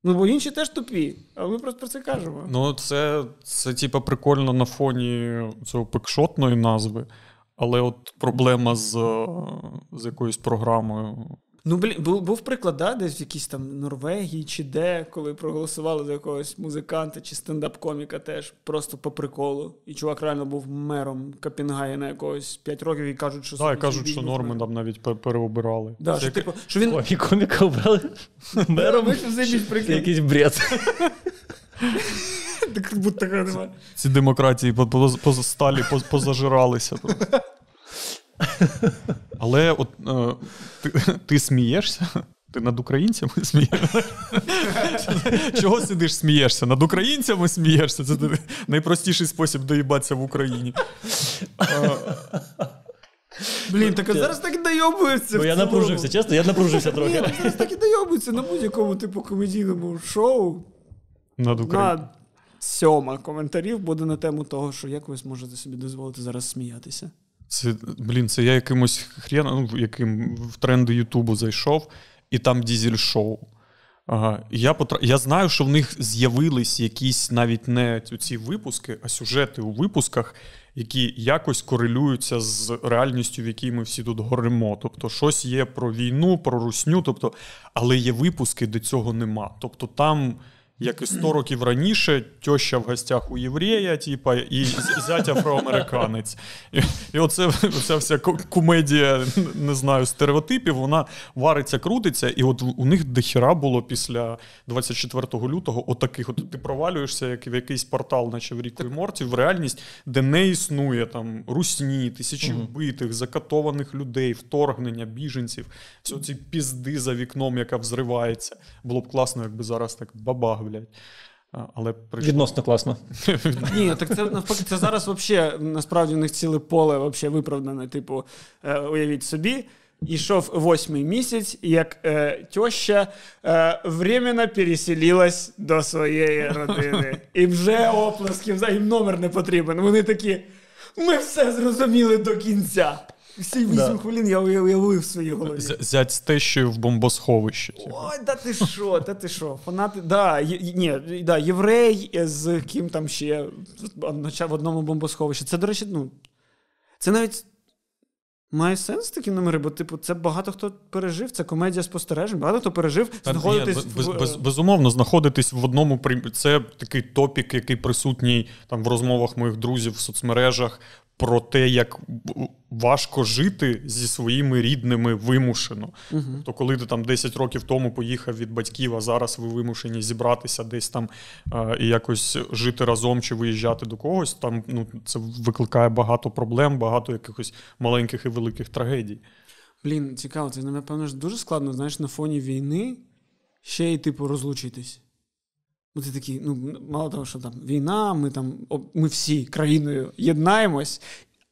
B: Ну, бо інші теж тупі, а ми просто про це кажемо.
C: Ну, це, це типу, прикольно на фоні цього пекшотної назви. Але от проблема з з якоюсь програмою.
B: Ну, блін, був був приклад, да, десь в якійсь там Норвегії чи де, коли проголосували за якогось музиканта чи стендап-коміка теж просто по приколу. І чувак реально був мером Копенгагена якогось 5 років і кажуть, що
C: Так, кажуть, що норми там навіть переобирали.
B: Да, що, типу, що він...
A: Коміка обрали мером. Якийсь бред. [LAUGHS] [LAUGHS]
B: Так будь така немає.
C: Ці демократії сталі позажиралися. Але от е, ти, ти смієшся? Ти над українцями смієшся? Чого сидиш, смієшся? Над українцями смієшся? Це найпростіший спосіб доїбатися в Україні.
B: Блін, так зараз так і дойобуються.
A: Ну, я напружився, чесно, я напружився трохи. Ні,
B: зараз так і дойобуються на будь-якому типу комедійному шоу.
C: Над Україною.
B: Сьома коментарів буде на тему того, що як ви зможете собі дозволити зараз сміятися.
C: Це, Блін, це я якимось хрен, ну, яким в тренди Ютубу зайшов, і там дізель-шоу. Ага. Я потра... я знаю, що в них з'явились якісь навіть не ці випуски, а сюжети у випусках, які якось корелюються з реальністю, в якій ми всі тут горимо. Тобто, щось є про війну, про русню, тобто, але є випуски, де цього нема. Тобто там як і [CLEARS THROAT] 100 років раніше, тьоща в гостях у єврея, типа, і зять афроамериканець. І, і оце, оця вся комедія, не знаю, стереотипів, вона вариться, крутиться, і от у них дохіра було після 24 лютого отаких. От ти провалюєшся, як в якийсь портал, наче в Ріку і Морті, в реальність, де не існує там русні, тисячі вбитих, закатованих людей, вторгнення, біженців, всі ці пізди за вікном, яка взривається. Було б класно, якби зараз так бабах блядь. Але
A: прийшло... Відносно класно. [LAUGHS]
B: Ні, так це навпаки, це зараз взагалі насправді у них ціле поле вообще виправдане. Типу, е, уявіть собі, ішов восьмий місяць, як е, тьоща е, временно переселилась до своєї родини. І вже оплесків, їм номер не потрібен. Вони такі: ми все зрозуміли до кінця. Всі вісім хвилин я уявив в своїй голові.
C: Зять з тещою в бомбосховищі. типу.
B: Ой, да ти що, да ти що? Фанати, да, ні, да, єврей з ким там ще в одному бомбосховищі. Це, до речі, ну. Це навіть має сенс такі номери, бо, типу, це багато хто пережив, це комедія спостережень, багато хто пережив,
C: Та,
B: знаходитись.
C: ні, без,
B: в...
C: без, безумовно, знаходитись в одному Це такий топік, який присутній там в розмовах моїх друзів в соцмережах про те, як важко жити зі своїми рідними вимушено. Uh-huh. То коли ти там 10 років тому поїхав від батьків, а зараз ви вимушені зібратися десь там е- і якось жити разом чи виїжджати до когось, там ну, це викликає багато проблем, багато якихось маленьких і великих трагедій.
B: Блін, цікаво, це напевно ж дуже складно, знаєш, на фоні війни ще й типу розлучитись. Ну, ти такий, ну мало того, що там війна, ми там ми всі країною єднаємось,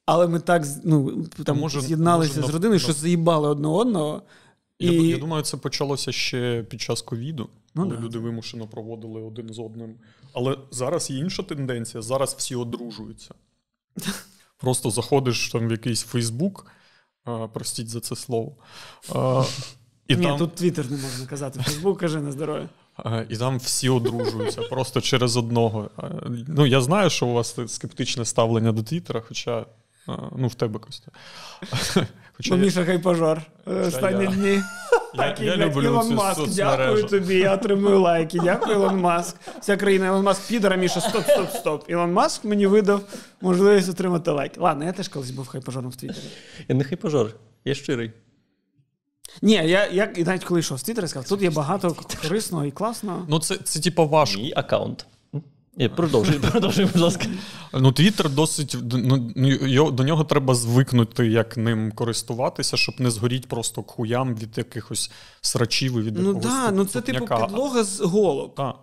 B: але ми так ну, там, може, з'єдналися може, з родиною, що заїбали одне одного.
C: І... Я, я думаю, це почалося ще під час ковіду, ну, коли да. люди вимушено проводили один з одним. Але зараз є інша тенденція. Зараз всі одружуються. [LAUGHS] Просто заходиш там в якийсь Фейсбук, простіть за це слово. А,
B: і Ні, там... тут Твіттер не можна казати. Фейсбук каже на здоров'я.
C: І там всі одружуються просто через одного. Ну, я знаю, що у вас скептичне ставлення до Твіттера, хоча ну, в тебе Костя. [LAUGHS]
B: Хоча ну, Міша, хай пожар останні дні. [LAUGHS]
C: Так, я, я люблю
B: Ілон
C: цю
B: Маск, дякую тобі, я отримую лайки. Дякую, Ілон Маск. Вся країна Ілон Маск підора, Міша, стоп, стоп, стоп. Ілон Маск мені видав можливість отримати лайк. Ладно, я теж колись був хайпожором в Твіттері.
A: Я не хайпожор, я щирий.
B: Ні, я я навіть коли йшов з Твіттера, сказав, тут є багато корисного і класного.
C: Ну, це, це типу, ваш.
A: Мій аккаунт. Ні, продовжуй, [LAUGHS] продовжуй, будь ласка.
C: Ну, Твіттер досить ну, до нього треба звикнути, як ним користуватися, щоб не згоріть просто хуям від якихось срачів і від
B: Ну так, ну це типу підлога з голок. Так.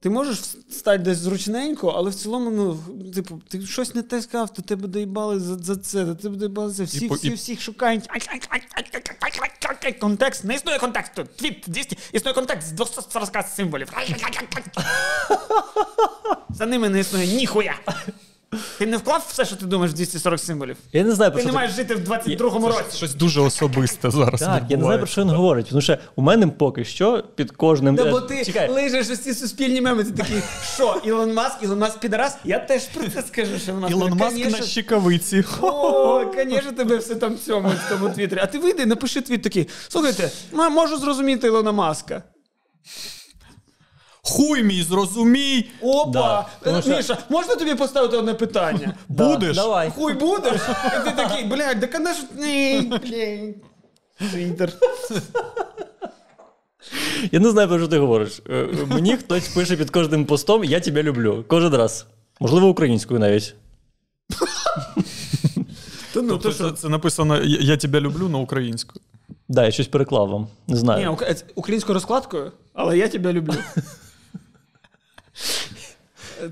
B: Ти можеш встати десь зручненько, але в цілому, ну, типу, ти щось не те сказав, то тебе доїбали за за це, то тебе доїбали за це. Всі, і, всі, і... всіх шукають. Контекст, не існує контексту. Твіт 200, існує контекст з 240 символів. За ними не існує ніхуя. Ти не вклав все, що ти думаєш в 240 символів?
A: Я не знаю, про
B: Ти
A: що
B: не маєш жити в 22-му році.
C: Щось дуже особисте зараз.
A: Так, я не знаю, про що він говорить. Тому що у мене поки що під кожним.
B: Да, бо ти Чекай. лижеш ці суспільні меми, ти такий, що, Ілон Маск, Ілон Маск підарас? Я теж про це скажу, що Маск.
C: Ілон Маск на щекавиці.
B: О, звісно, тебе все там цьому в тому твіттері. А ти вийди, напиши твіт такий. Слухайте, можу зрозуміти Ілона Маска.
C: Хуй мій, зрозумій.
B: Опа! Да. Тому що- Міша, можна тобі поставити одне питання? [LAUGHS]
C: Будеш?
A: Давай.
B: Хуй будеш? І ти такий, блядь, да конечно, ні, блядь. Твіттер. [LAUGHS]
A: Я не знаю, про що ти говориш. Е, Мені хтось пише під кожним постом Я тебе люблю. Кожен раз. Можливо, українською навіть. [LAUGHS]
B: Та ну,
C: Тобто
B: то що?
C: це, це написано Я я тебе люблю на українською.
A: Да, я щось переклав вам. Не знаю.
B: Ні, ук- українською розкладкою, але я тебе люблю.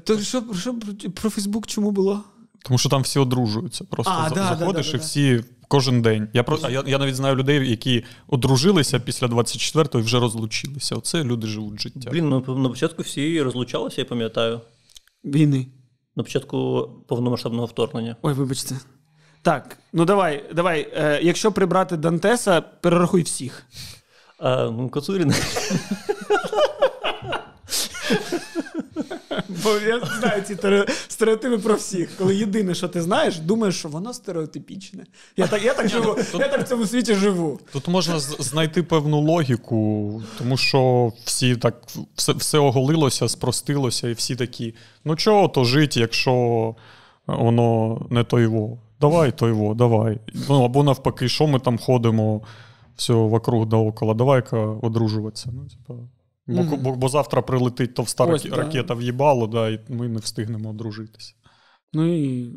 B: То що, що про Фейсбук чому було?
C: Тому що там всі одружуються. Просто а, да, заходиш да, да, і всі кожен день. Я про я, я навіть знаю людей, які одружилися після 24-го і вже розлучилися. Оце люди живуть життя.
A: Блін, ну на початку всі розлучалися, я пам'ятаю.
B: Війни.
A: На початку повномасштабного вторгнення.
B: Ой, вибачте. Так, ну давай, давай. Е, Якщо прибрати Дантеса, перерахуй всіх.
A: А, ну, Коцурін. [LAUGHS] [LAUGHS]
B: Бо я знаю ці стереотипи про всіх. Коли єдине, що ти знаєш, думаєш, що воно стереотипічне. Я так я так живу, я так в цьому світі живу.
C: Тут можна знайти певну логіку, тому що всі так все все оголилося, спростилося, і всі такі: ну чого то жити, якщо воно не тойво. Давай тойво, давай. Ну або навпаки, що ми там ходимо все вокруг да около, давай-ка одружуватися. Ну, типа. Бо mm-hmm. бо, бо завтра прилетить товста Ось, ракета да. в їбало, да, і ми не встигнемо одружитися.
B: Ну і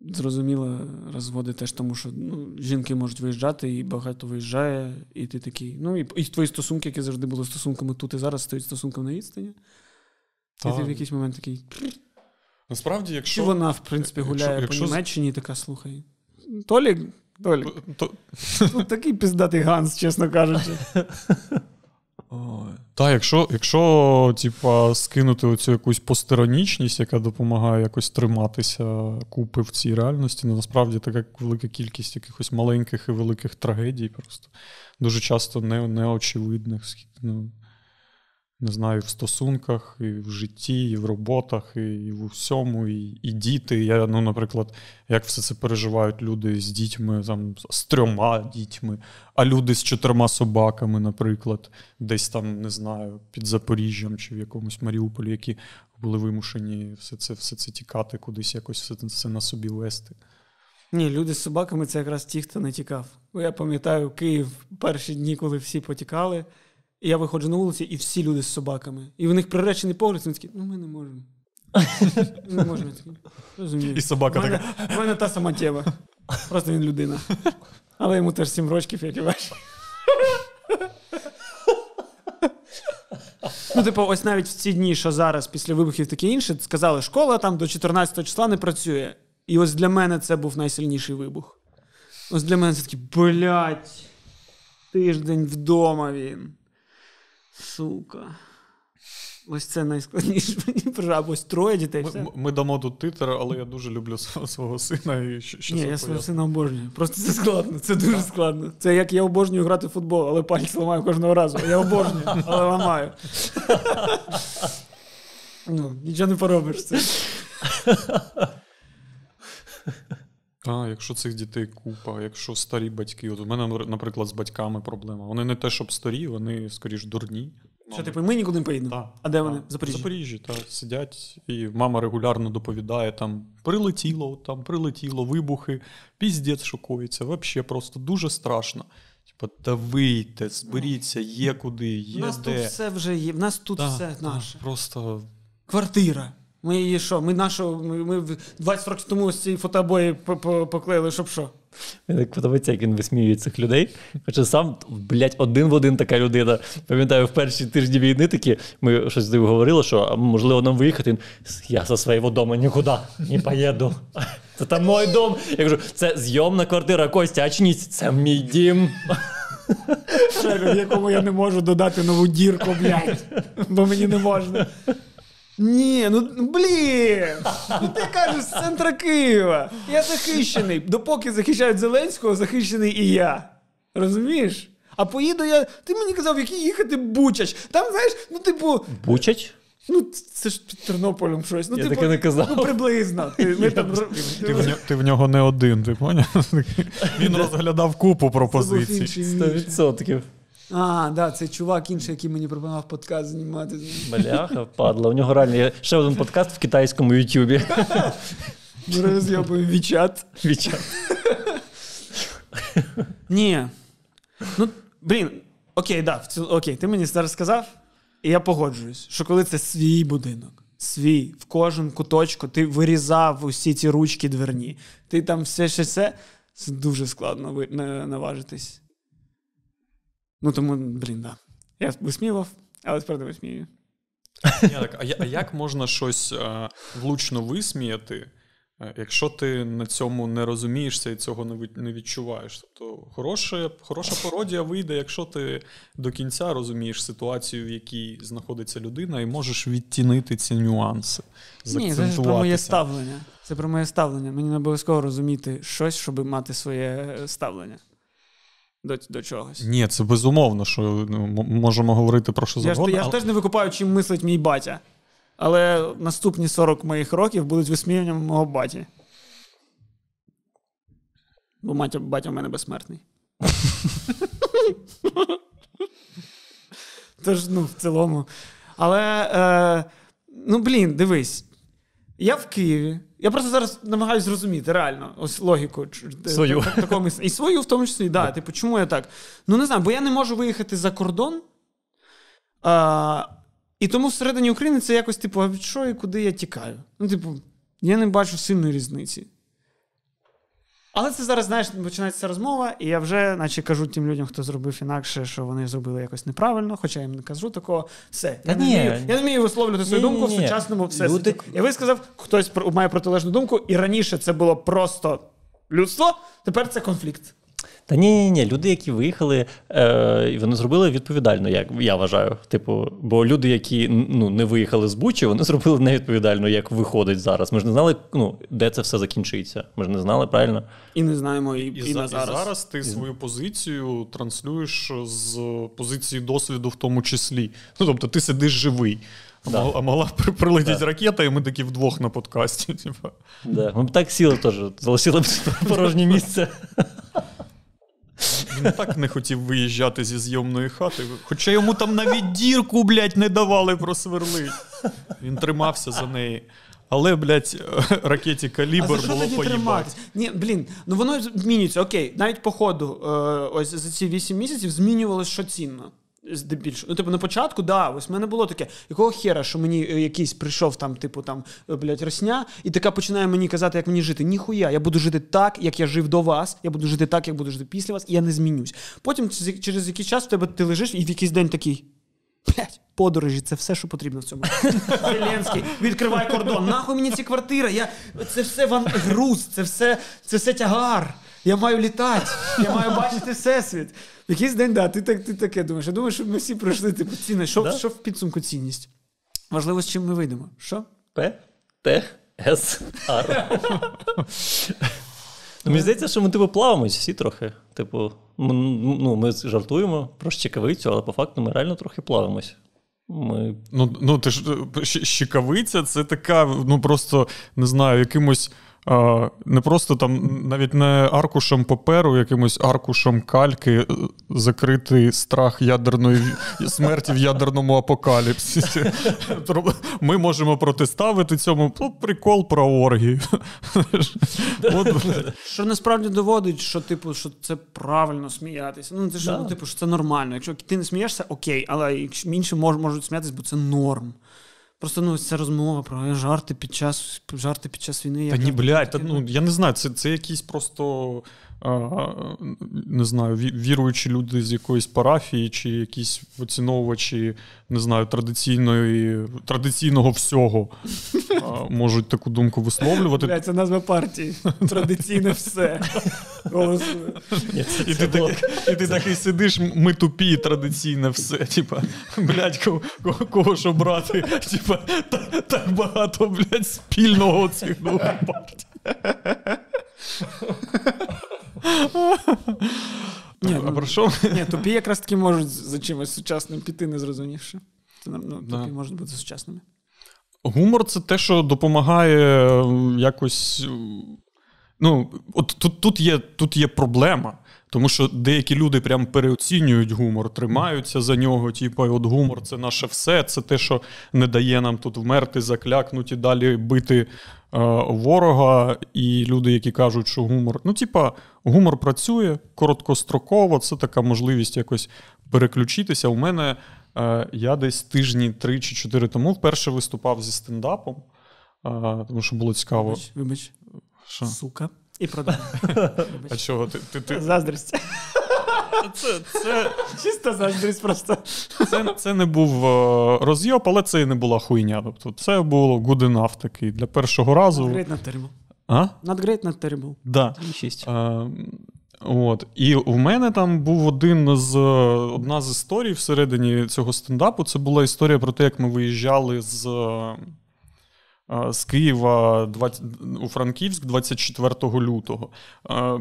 B: зрозуміло, розводи теж тому, що ну, жінки можуть виїжджати, і багато виїжджає, і ти такий. Ну, і, і твої стосунки, які завжди були стосунками тут і зараз, стають стосунками на відстані. І ти в якийсь момент такий.
C: Насправді, якщо.
B: Чи вона, в принципі, гуляє якщо, по Німеччині і така слухай. Толік, Толік. То... Тут [LAUGHS] такий пиздатий ганс, чесно кажучи. [LAUGHS]
C: Так, якщо якщо типа, скинути оцю якусь постеронічність, яка допомагає якось триматися купи в цій реальності, ну насправді така велика кількість якихось маленьких і великих трагедій, просто дуже часто не, неочевидних. Ну, не знаю, в стосунках, і в житті, і в роботах, і в усьому, і і діти. Я, ну, Наприклад, як все це переживають люди з дітьми, там, з трьома дітьми, а люди з чотирма собаками, наприклад, десь там, не знаю, під Запоріжжям чи в якомусь Маріуполі, які були вимушені все це все це тікати, кудись якось все це на собі вести.
B: Ні, люди з собаками це якраз ті, хто не тікав. Я пам'ятаю Київ перші дні, коли всі потікали. І я виходжу на вулиці, і всі люди з собаками. І в них приречений погляд, і вони такі, ну ми не можемо. [LAUGHS] Не можемо. Розумію.
C: І собака
B: така. У мене та сама тема. Просто він людина. Але йому теж сім років, як і ваш. Ну, типу, ось навіть в ці дні, що зараз, після вибухів таке інше, сказали, школа там до 14 числа не працює. І ось для мене це був найсильніший вибух. Ось для мене це такий, блядь, тиждень вдома він. Сука. Ось це найскладніше [LAUGHS] мені або ось троє дітей.
C: Ми,
B: все.
C: ми дамо тут титр, але я дуже люблю свого, свого сина. і що, що
B: Ні, я свого сина обожнюю. Просто це складно, це дуже складно. Це як я обожнюю грати в футбол, але пальці ламаю кожного разу. Я обожнюю, але ламаю. [LAUGHS] Ну, Нічого не поробиш це.
C: Так, якщо цих дітей купа, якщо старі батьки, от у мене, наприклад, з батьками проблема. Вони не те, щоб старі, вони скоріш дурні.
B: Що, типу, ми нікуди не поїдемо?
C: Так,
B: а де
C: так.
B: вони? В Запоріжжі?
C: В Запоріжжі, так, сидять, і мама регулярно доповідає: там прилетіло, там прилетіло, вибухи, піздець шокується. Взагалі просто дуже страшно. Типа, та вийте, зберіться, є куди, є.
B: У нас
C: де.
B: тут все вже є, в нас тут
C: так,
B: все наше.
C: Просто.
B: Квартира. Ми її що? Ми нашу, ми, ми 20 років тому ось ці фотобої поклеїли, щоб що?
A: Мені так подобається, як він висміює цих людей. Хоча сам, блядь, один в один така людина. Пам'ятаю, в перші тижні війни такі, ми щось з ним говорили, що можливо нам виїхати. Я зі свого дому нікуди не поїду. [LAUGHS] Це там мій дом. Я кажу, це зйомна квартира Костя, очніться, це мій дім.
B: В якому я не можу додати нову дірку, блядь, бо мені не можна. Ні, ну блін. Ну ти кажеш з центра Києва. Я захищений. Допоки захищають Зеленського, захищений і я. Розумієш? А поїду я. Ти мені казав, який їхати Бучач. Там, знаєш, ну, типу.
A: Бучач?
B: Ну, це ж під Тернополем щось. Ну,
A: Я
B: типу,
A: таке не казав.
B: Ну, приблизно. Ти, ми [LAUGHS] там...
C: Ти в, нього, ти в нього не один, ти поняв? Він розглядав купу пропозицій.
A: Сто відсотків.
B: А, да, це чувак інший, який мені пропонував подкаст знімати.
A: Бляха, падла. У нього реально є ще один подкаст в китайському Ютубі.
B: Ми роз'єбуємо Вічат.
A: Вічат.
B: Ні. Ну, блін, окей, да, окей, ти мені зараз сказав, і я погоджуюсь, що коли це свій будинок, свій, в кожен куточку, ти вирізав усі ці ручки дверні, ти там все ще все, це дуже складно наважитись. Ну тому, блін, да. Я висміював, але тепер не висміюю.
C: Ні, так, а, а як можна щось а, влучно висміяти, якщо ти на цьому не розумієшся і цього не відчуваєш? Тобто хороша, хороша пародія вийде, якщо ти до кінця розумієш ситуацію, в якій знаходиться людина, і можеш відтінити ці нюанси.
B: Ні, це про моє ставлення. Це про моє ставлення. Мені не обов'язково розуміти щось, щоб мати своє ставлення до до чогось.
C: Ні, це безумовно, що ну, можемо говорити про що завгодно.
B: Я ж, я ж теж не викупаю, чим мислить мій батя. Але наступні 40 моїх років будуть висміюванням мого баті. Бо батя, батя в мене безсмертний. [LAUGHS] Тож, ну, в цілому. Але, е, ну, блін, дивись. Я в Києві. Я просто зараз намагаюся зрозуміти реально ось логіку
A: свою.
B: такому І свою, в тому числі, да. Типу, чому я так? Ну, не знаю, бо я не можу виїхати за кордон. А, І тому всередині України це якось, типу, а від що і куди я тікаю? Ну, типу, я не бачу сильної різниці. Але це зараз, знаєш, починається розмова, і я вже, наче кажу тим людям, хто зробив інакше, що вони зробили якось неправильно, хоча я їм не кажу такого. Все. Я, не, вмію, я не вмію висловлювати свою ні, думку ні, в сучасному все. Люди... Я ви сказав, хтось має протилежну думку, і раніше це було просто людство, тепер це конфлікт.
A: Та ні, ні, ні, люди, які виїхали, е, вони зробили відповідально, як я вважаю. Типу, бо люди, які ну, не виїхали з Бучі, вони [LAUGHS] зробили невідповідально, як виходить зараз. Ми ж не знали, ну, де це все закінчиться. Ми ж не знали правильно.
B: І не знаємо, і,
C: І,
B: і, на зараз.
C: і зараз ти свою позицію транслюєш з позиції досвіду, в тому числі. Ну, тобто, ти сидиш живий. А,
A: Да.
C: а могла при- прилетіти
A: Да.
C: ракета, і ми такі вдвох на подкасті. [LAUGHS] Типу.
A: Да. Ми б так сіли теж, залишили б [LAUGHS] порожнє місце.
C: Він так не хотів виїжджати зі зйомної хати. Хоча йому там навіть дірку, блядь, не давали просверлити. Він тримався за неї. Але, блядь, [LAUGHS] ракеті калібр
B: а
C: було поїбати.
B: Ні, блін, ну воно змінюється. Окей, навіть по ходу, е, ось за ці 8 місяців змінювалося що цінно. Здебільшого. Ну, типу, на початку, да, ось в мене було таке, якого хера, що мені е, якийсь прийшов там, типу, там, е, блядь, росня, і така починає мені казати, як мені жити. Ніхуя, я буду жити так, як я жив до вас, я буду жити так, як буду жити після вас, і я не змінюсь. Потім через- через якийсь час в тебе ти лежиш і в якийсь день такий. Блять, подорожі, це все, що потрібно в цьому. [LAUGHS] Зеленський, відкривай кордон. Нахуй мені ці квартири. Я... Це все ван... груз, це все, це все тягар. Я маю літати, я маю бачити всесвіт. В якийсь день, да, ти, так, ти таке думаєш. Я думаю, що ми всі пройшли типу, цінність. Що,
A: Да.
B: що в підсумку цінність? Важливо, з чим ми вийдемо. Що?
A: П, Т, С, Р. Ну, мені здається, що ми типу плаваємось всі трохи. Типу, ми, ну, ми жартуємо про щекавицю, але по факту ми реально трохи плаваємось. Ми...
C: Ну, ну ти ж е, щ- щекавиця це така, ну просто не знаю, якимось. А, не просто там навіть не аркушем паперу, якимось аркушем кальки, е, закритий страх ядерної смерті в ядерному апокаліпсисі. [LAUGHS] Ми можемо протиставити цьому ну, прикол про оргії. От,
B: Що насправді доводить, що типу, що це правильно сміятися. Ну, це ж,
A: Да.
B: ну, типу, що це нормально. Якщо ти не смієшся, окей, але якщо інші мож, можуть сміятися, бо це норм. Просто ну, ця розмова про жарти під час жарти під час війни.
C: Та ні, блядь, та, ну я не знаю, це, це якісь просто не знаю, ві- віруючі люди з якоїсь парафії, чи якісь оціновувачі, не знаю, традиційної, традиційного всього можуть таку думку висловлювати.
B: Блядь, це назва партії. Традиційне все.
C: І ти,
A: було...
C: так, і сидиш, ми тупі, традиційне все. Типа, блядь, кого, кого, кого що брати? Типа, так, так багато, блядь, спільного цих двох партій.
B: Ні,
C: а
B: ну,
C: про що?
B: Ні, тупі якраз таки можуть за чимось сучасним піти, не зрозумівши. Це ну, тупі
C: Да.
B: можуть бути сучасними.
C: Гумор це те, що допомагає якось. Ну, от тут, тут, є, тут є проблема. Тому що деякі люди прям переоцінюють гумор, тримаються за нього. Типу, от гумор це наше все, це те, що не дає нам тут вмерти, заклякнути, далі бити е, ворога. І люди, які кажуть, що гумор, ну, типа, гумор працює короткостроково, це така можливість якось переключитися. У мене е, я десь тижні 3 чи 4 тому вперше виступав зі стендапом, е, тому що було цікаво.
B: Вибач, вибач,
C: Що?
B: сука. І продай. [LAUGHS]
C: А чого? Ти, ти, ти...
B: Заздрість.
C: Це, це,
B: Чисто заздрість просто.
C: це, це не був е, розйоб, але це і не була хуйня. Тобто це було good enough такий для першого разу.
B: Not great, not terrible.
C: А?
B: Not great, not terrible.
C: Да.
A: Шість.
C: Е, от. І в мене там був один з одна з історій всередині цього стендапу. Це була історія про те, як ми виїжджали з, е, з Києва 20, у Франківськ 24 лютого. Е,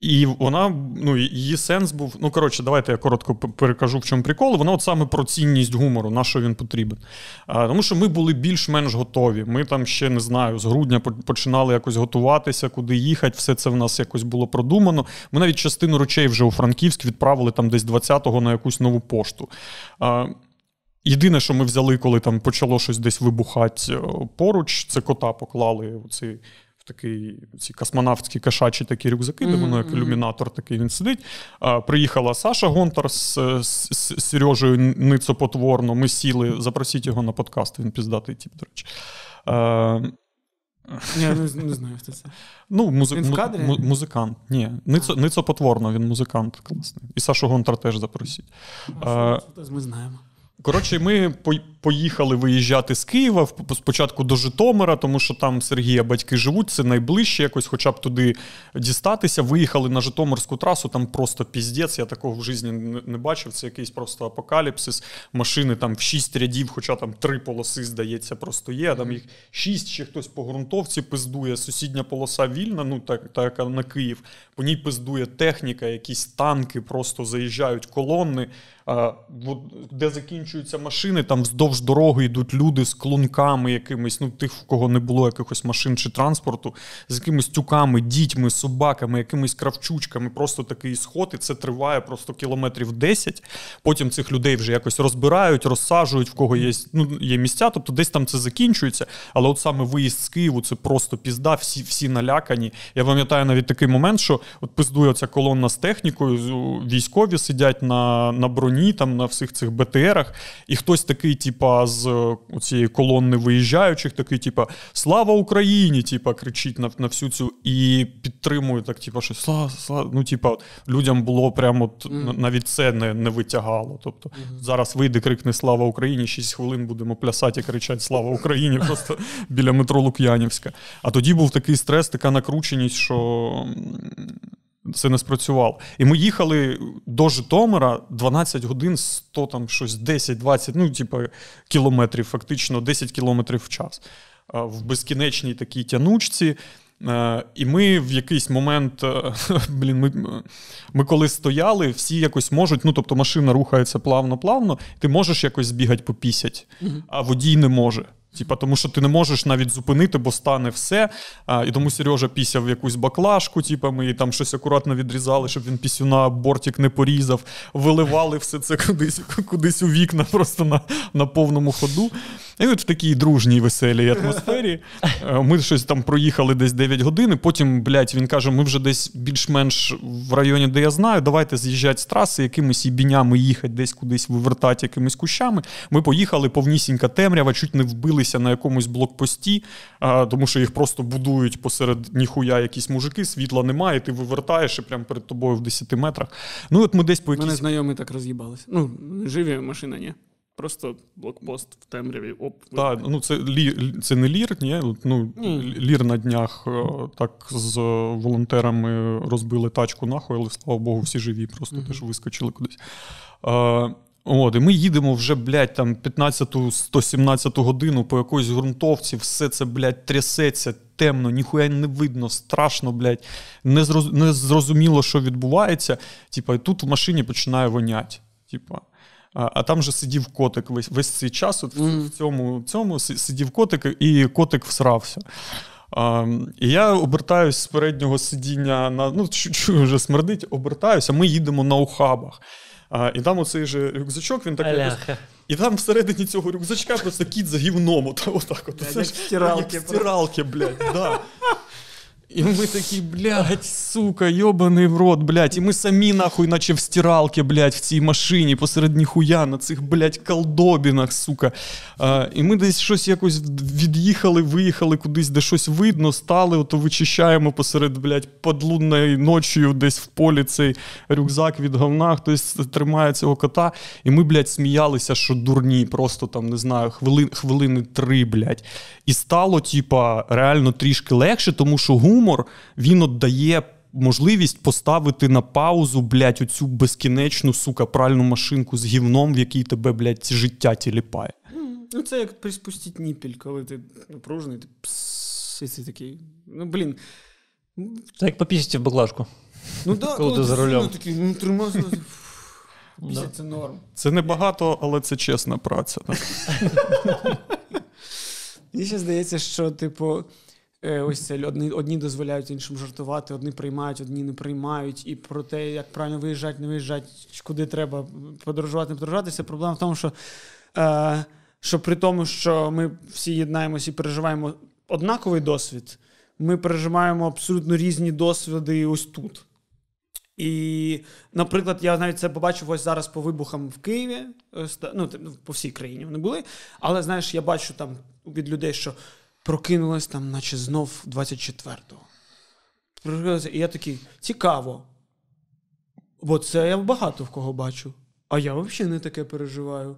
C: І вона, ну, її сенс був. Ну, коротше, давайте я коротко перекажу, в чому прикол. Вона от саме про цінність гумору, на що він потрібен. А, тому що ми були більш-менш готові. Ми там ще не знаю, з грудня починали якось готуватися, куди їхати. Все це в нас якось було продумано. Ми навіть частину речей вже у Франківськ відправили там десь 20-го на якусь нову пошту. А, Єдине, що ми взяли, коли там почало щось десь вибухати е, поруч, це кота поклали цей, в такий, ці космонавтські кошачі такі рюкзаки, де воно як ілюмінатор такий він сидить. А, приїхала Саша Гонтар з, з, з Сережею Ницопотворно. Ми сіли, запросіть його на подкаст, він піздатий тип, до речі. А,
B: Я не, не знаю, хто це.
C: ну, музи-
B: Він в кадрі?
C: му- музикант. Ні, Ницо, Ницопотворно, він музикант класний. І Сашу Гонтар теж запросіть. А,
B: Ми знаємо.
C: Коротше, ми поїхали виїжджати з Києва спочатку до Житомира, тому що там Сергія батьки живуть, це найближче, якось, хоча б туди дістатися. Виїхали на Житомирську трасу, там просто піздець. Я такого в житті не бачив. Це якийсь просто апокаліпсис. Машини там в шість рядів, хоча там три полоси, здається, просто є. Там їх шість, ще хтось по ґрунтовці пиздує. Сусідня полоса вільна, ну так, так на Київ. По ній пиздує техніка, якісь танки просто заїжджають колонни де закінчуються машини, там вздовж дороги йдуть люди з клунками якимись, ну тих, в кого не було якихось машин чи транспорту, з якимись тюками, дітьми, собаками, якимись кравчучками. Просто такий сход, і це триває просто кілометрів 10. Потім цих людей вже якось розбирають, розсаджують, в кого є ну, є місця. Тобто десь там це закінчується. Але от саме виїзд з Києву це просто пізда, всі всі налякані. Я пам'ятаю навіть такий момент, що от пиздує оця колонна з технікою, військові сидять на, на броні там на всіх цих БТРах, і хтось такий, типа, з е, цієї колонни виїжджаючих, такий, типа, Слава Україні! Типа, кричить на на всю цю і підтримує так, типа, що слава, слава. Ну, типа, людям було прямо от, mm. навіть це не не витягало. Тобто mm-hmm. зараз вийде, крикне Слава Україні! 6 хвилин будемо плясати і кричати Слава Україні! Просто біля метро Лук'янівська. А тоді був такий стрес, така накрученість, що це не спрацювало. І ми їхали до Житомира 12 годин, 100 там щось 10-20, ну, типу, кілометрів, фактично 10 кілометрів в час. В безкінечній такій тянучці. І ми в якийсь момент, [LAUGHS] блін, ми ми коли стояли, всі якось можуть, ну тобто машина рухається плавно-плавно, ти можеш якось збігати по пісять, а водій не може. Типа, тому що ти не можеш навіть зупинити, бо стане все. А, І тому Сережа пісяв якусь баклажку, типа, ми там щось акуратно відрізали, щоб він пісюна бортик не порізав, виливали все це кудись кудись у вікна, просто на на повному ходу. І от в такій дружній, веселій атмосфері е, ми щось там проїхали десь 9 годин. і Потім, блядь, він каже: ми вже десь більш-менш в районі, де я знаю, давайте з'їжджати з траси, якимись ібінями їхати, десь кудись вивертати якимись кущами. Ми поїхали повнісінька темрява, чуть не вбилися на якомусь блокпості, тому що їх просто будують посеред ніхуя якісь мужики, світла немає, ти вивертаєш і прямо перед тобою в 10 метрах. Ну, от ми десь по якісь...
B: Мене знайомі так роз'їбалися. Ну, живі машина, ні. Просто блокпост в темряві. Оп,
C: Так, ну це лі, це не лір, ні. Ну, ні. Лір на днях е, так з волонтерами розбили тачку нахуй, але слава Богу, всі живі, просто uh теж вискочили кудись. А, От, І ми їдемо вже, блядь, там 15-117 годину по якоїсь ґрунтовці, все це, блядь, трясеться, темно, ніхуя не видно, страшно, блядь, не, зроз, не зрозуміло, що відбувається. Типа, і тут в машині починає воняти. Типа. А а там же сидів котик весь весь цей час. От mm. В цьому цьому сидів котик, і котик всрався. А, І я обертаюсь з переднього сидіння на ну, чую, вже смердить, обертаюся, ми їдемо на ухабах. А, І там оцей же рюкзачок, він так якось... І там всередині цього рюкзачка просто кіт за гівном. Отак от.
B: Це як стиралки,
C: стиралки, блядь. да. І ми такі, блядь, сука, йобаний в рот, блядь. І ми самі, нахуй, наче в стиралки, блядь, в цій машині посеред ніхуя на цих, блядь, колдобінах, сука. А, І ми десь щось якось від'їхали, виїхали кудись, де щось видно, стали, ото вичищаємо посеред, блядь, подлунної ночі десь в полі цей рюкзак від говна, хтось тримає цього кота. І ми, блядь, сміялися, що дурні, просто там, не знаю, хвилин, хвилини три, блядь. І стало, типа, реально трішки легше, тому що гум гумор він от дає можливість поставити на паузу, блядь, оцю безкінечну, сука, пральну машинку з гівном, в якій тебе, блядь, життя тіліпає.
B: Ну, це як приспустіть ніпіль, коли ти напружений, ти пс, і ти такий. Ну, блін.
A: Це як попісти в баклажку.
B: Ну, [LAUGHS] да, коли ти за рулем. Ну, такий, ну, тримався. [LAUGHS] Це норм.
C: Це небагато, але це чесна праця. [LAUGHS]
B: Мені ще здається, що, типу, ось це одні одні дозволяють іншим жартувати, одні приймають, одні не приймають. І про те, як правильно виїжджати, не виїжджати, куди треба подорожувати, не подорожуватися. Проблема в тому, що е, що при тому, що ми всі єднаємося і переживаємо однаковий досвід, ми переживаємо абсолютно різні досвіди ось тут. І, наприклад, я навіть це побачив ось зараз по вибухам в Києві, ну, по всій країні вони були. Але знаєш, я бачу там від людей, що прокинулась там, наче знов 24-го. І я такий, цікаво. Бо це я багато в кого бачу. А я взагалі не таке переживаю.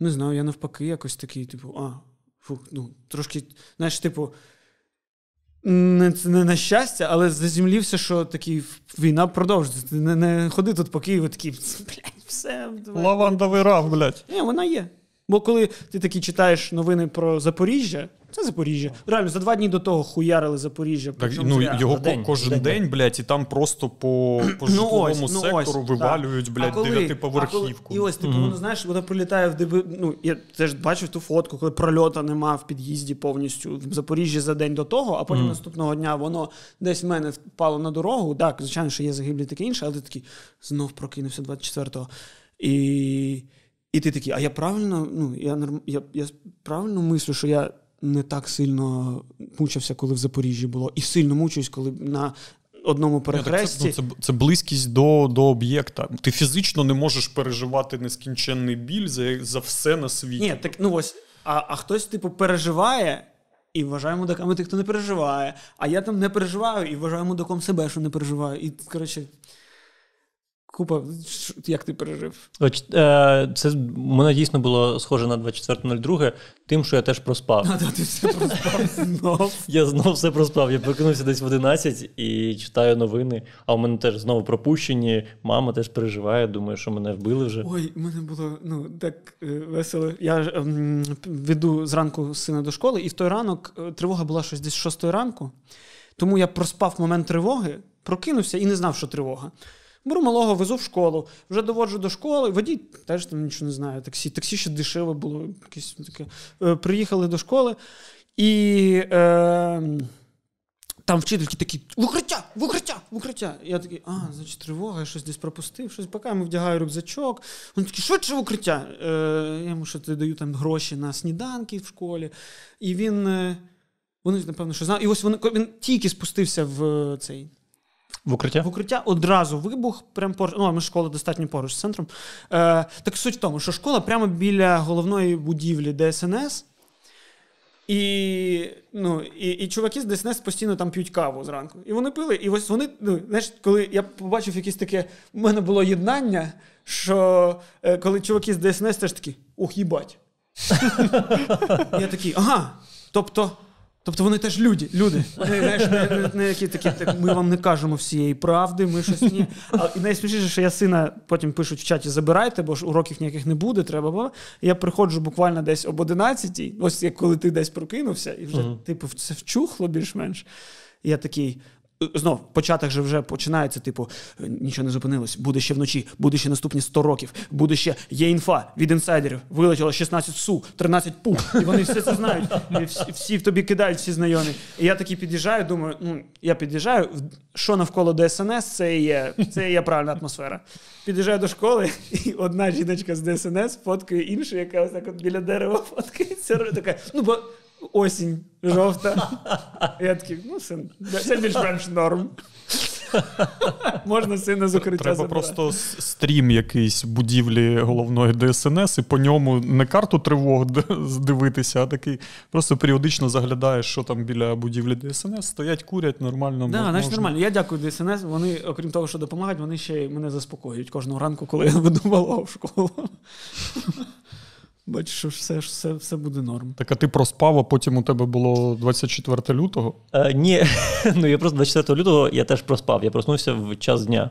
B: Не знаю, я навпаки, якось такий, типу, а, фух, ну, трошки, знаєш, типу, не, не на щастя, але зазімлівся, що такий війна продовжується. Не, не ходи тут по Києву, такий, блядь, все. давай».
C: Лавандовий раф, блядь.
B: Ні, вона є. Бо коли ти такі читаєш новини про Запоріжжя, це Запоріжжя. Реально, за два дні до того хуярили Запоріжжя.
C: Так, ну, його
A: За день,
C: кожен
A: день.
C: день, блядь, і там просто по, по [CLEARS THROAT]
B: Ну,
C: житловому
B: ось, ну,
C: сектору
B: ось, так.
C: вивалюють, блядь, дев'ятиповерхівку.
B: І ось, типу, воно, знаєш, вона прилітає в диби. Ну, я теж бачив ту фотку, коли прольота нема в під'їзді повністю в Запоріжжі за день до того, а потім наступного дня воно десь в мене впало на дорогу. Так, звичайно, що є загиблі таке інше, але ти такий знов прокинувся 24-го. І, і ти такий, а я правильно, ну, я, я, я правильно мислю, що я не так сильно мучився, коли в Запоріжжі було, і сильно мучуюсь, коли на одному
C: Ні,
B: перехресті.
C: Це, ну, це, це близькість до, до об'єкта. Ти фізично не можеш переживати нескінченний біль за, за все на світі.
B: Ні, так ну ось, а, а хтось, типу, переживає і вважає мудаками тих, хто не переживає. А я там не переживаю і вважаю мудаком себе, що не переживаю. І, коротше, купа, як ти пережив?
A: Е, це мене дійсно було схоже на 24.02, тим, що я теж проспав.
B: А да, ти все проспав знов. [LAUGHS]
A: Я знову все проспав. Я прокинувся десь в 11 і читаю новини, а у мене теж знову пропущені. Мама теж переживає, думає, що мене вбили вже.
B: Ой, мене було ну так е, весело. Я ж, ем, веду зранку сина до школи, і в той ранок е, тривога була щось десь з 6 ранку. Тому я проспав момент тривоги, прокинувся і не знав, що тривога. Беру малого, везу в школу, вже доводжу до школи. Водій теж там нічого не знає. Таксі, таксі ще дешеве було. Якесь таке. Е, приїхали до школи, і е, там вчительки такі: в укриття, в укриття, в укриття. Я такий, а, значить, тривога, я щось десь пропустив, щось поки йому вдягаю рюкзачок. Він такий, швидше в укриття. Е, я йому щось даю там гроші на сніданки в школі. І він. Е, вони, напевно, що знали. І ось вони, він тільки спустився в е, цей
A: В укриття?
B: в укриття одразу вибух, прямо поруч. Ну, ми школа достатньо поруч з центром. Е, так суть в тому, що школа прямо біля головної будівлі ДСНС. І, ну, і, і чуваки з ДСНС постійно там п'ють каву зранку. І вони пили, і ось вони, ну, знаєш, коли я побачив якесь таке, в мене було єднання, що е, коли чуваки з ДСНС теж такі, ох, їбать. [LAUGHS] Я такий, ага. Тобто, тобто вони теж люди. люди. Вони, знаєш, не, не, не які такі, так, ми вам не кажемо всієї правди, ми щось ні. А, і найсмішніше, що я сина потім пишуть в чаті: забирайте, бо ж уроків ніяких не буде, треба. було. я приходжу буквально десь об 11 ось як коли ти десь прокинувся, і вже, типу, це вчухло більш-менш. І я такий. Знов, початок же вже починається, типу, нічого не зупинилось, буде ще вночі, буде ще наступні 100 років, буде ще є інфа від інсайдерів, вилетіло 16 су, 13 пу, і вони все це знають. І всі, всі в тобі кидають, всі знайомі. І я такий під'їжджаю, думаю, ну, я під'їжджаю, що навколо ДСНС, це і є, це і є правильна атмосфера. Під'їжджаю до школи, і одна жіночка з ДСНС фоткає іншу, яка ось так от біля дерева фоткається. Така, ну, бо осінь жовта. Я такий, ну, це, це більш-менш норм. Можна сина з укриття
C: Треба
B: забирати.
C: просто стрім якийсь будівлі головної ДСНС, і по ньому не карту тривог дивитися, а такий просто періодично заглядаєш, що там біля будівлі ДСНС, стоять, курять нормально.
B: Да,
C: мо-
B: значить нормально. Я дякую ДСНС. Вони, окрім того, що допомагають, вони ще й мене заспокоюють кожного ранку, коли я [LAUGHS] веду малого в школу. Бачу, що все, все, все буде норм.
C: Так а ти проспав, а потім у тебе було 24 лютого.
A: Е, ні, [LAUGHS] ну я просто 24 лютого я теж проспав. Я проснувся в час дня.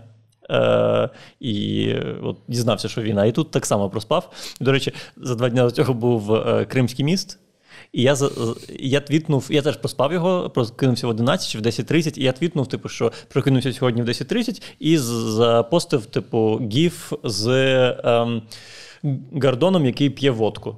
A: Е, і е, от дізнався, що війна. І тут так само проспав. До речі, за два дні до цього був е, Кримський міст. І я, я твітнув, я теж проспав його, прокинувся в 11 чи в 10.30, і я твітнув, типу, що прокинувся сьогодні в 10.30 і запостив, типу, гіф з ем, Гордоном, який п'є водку.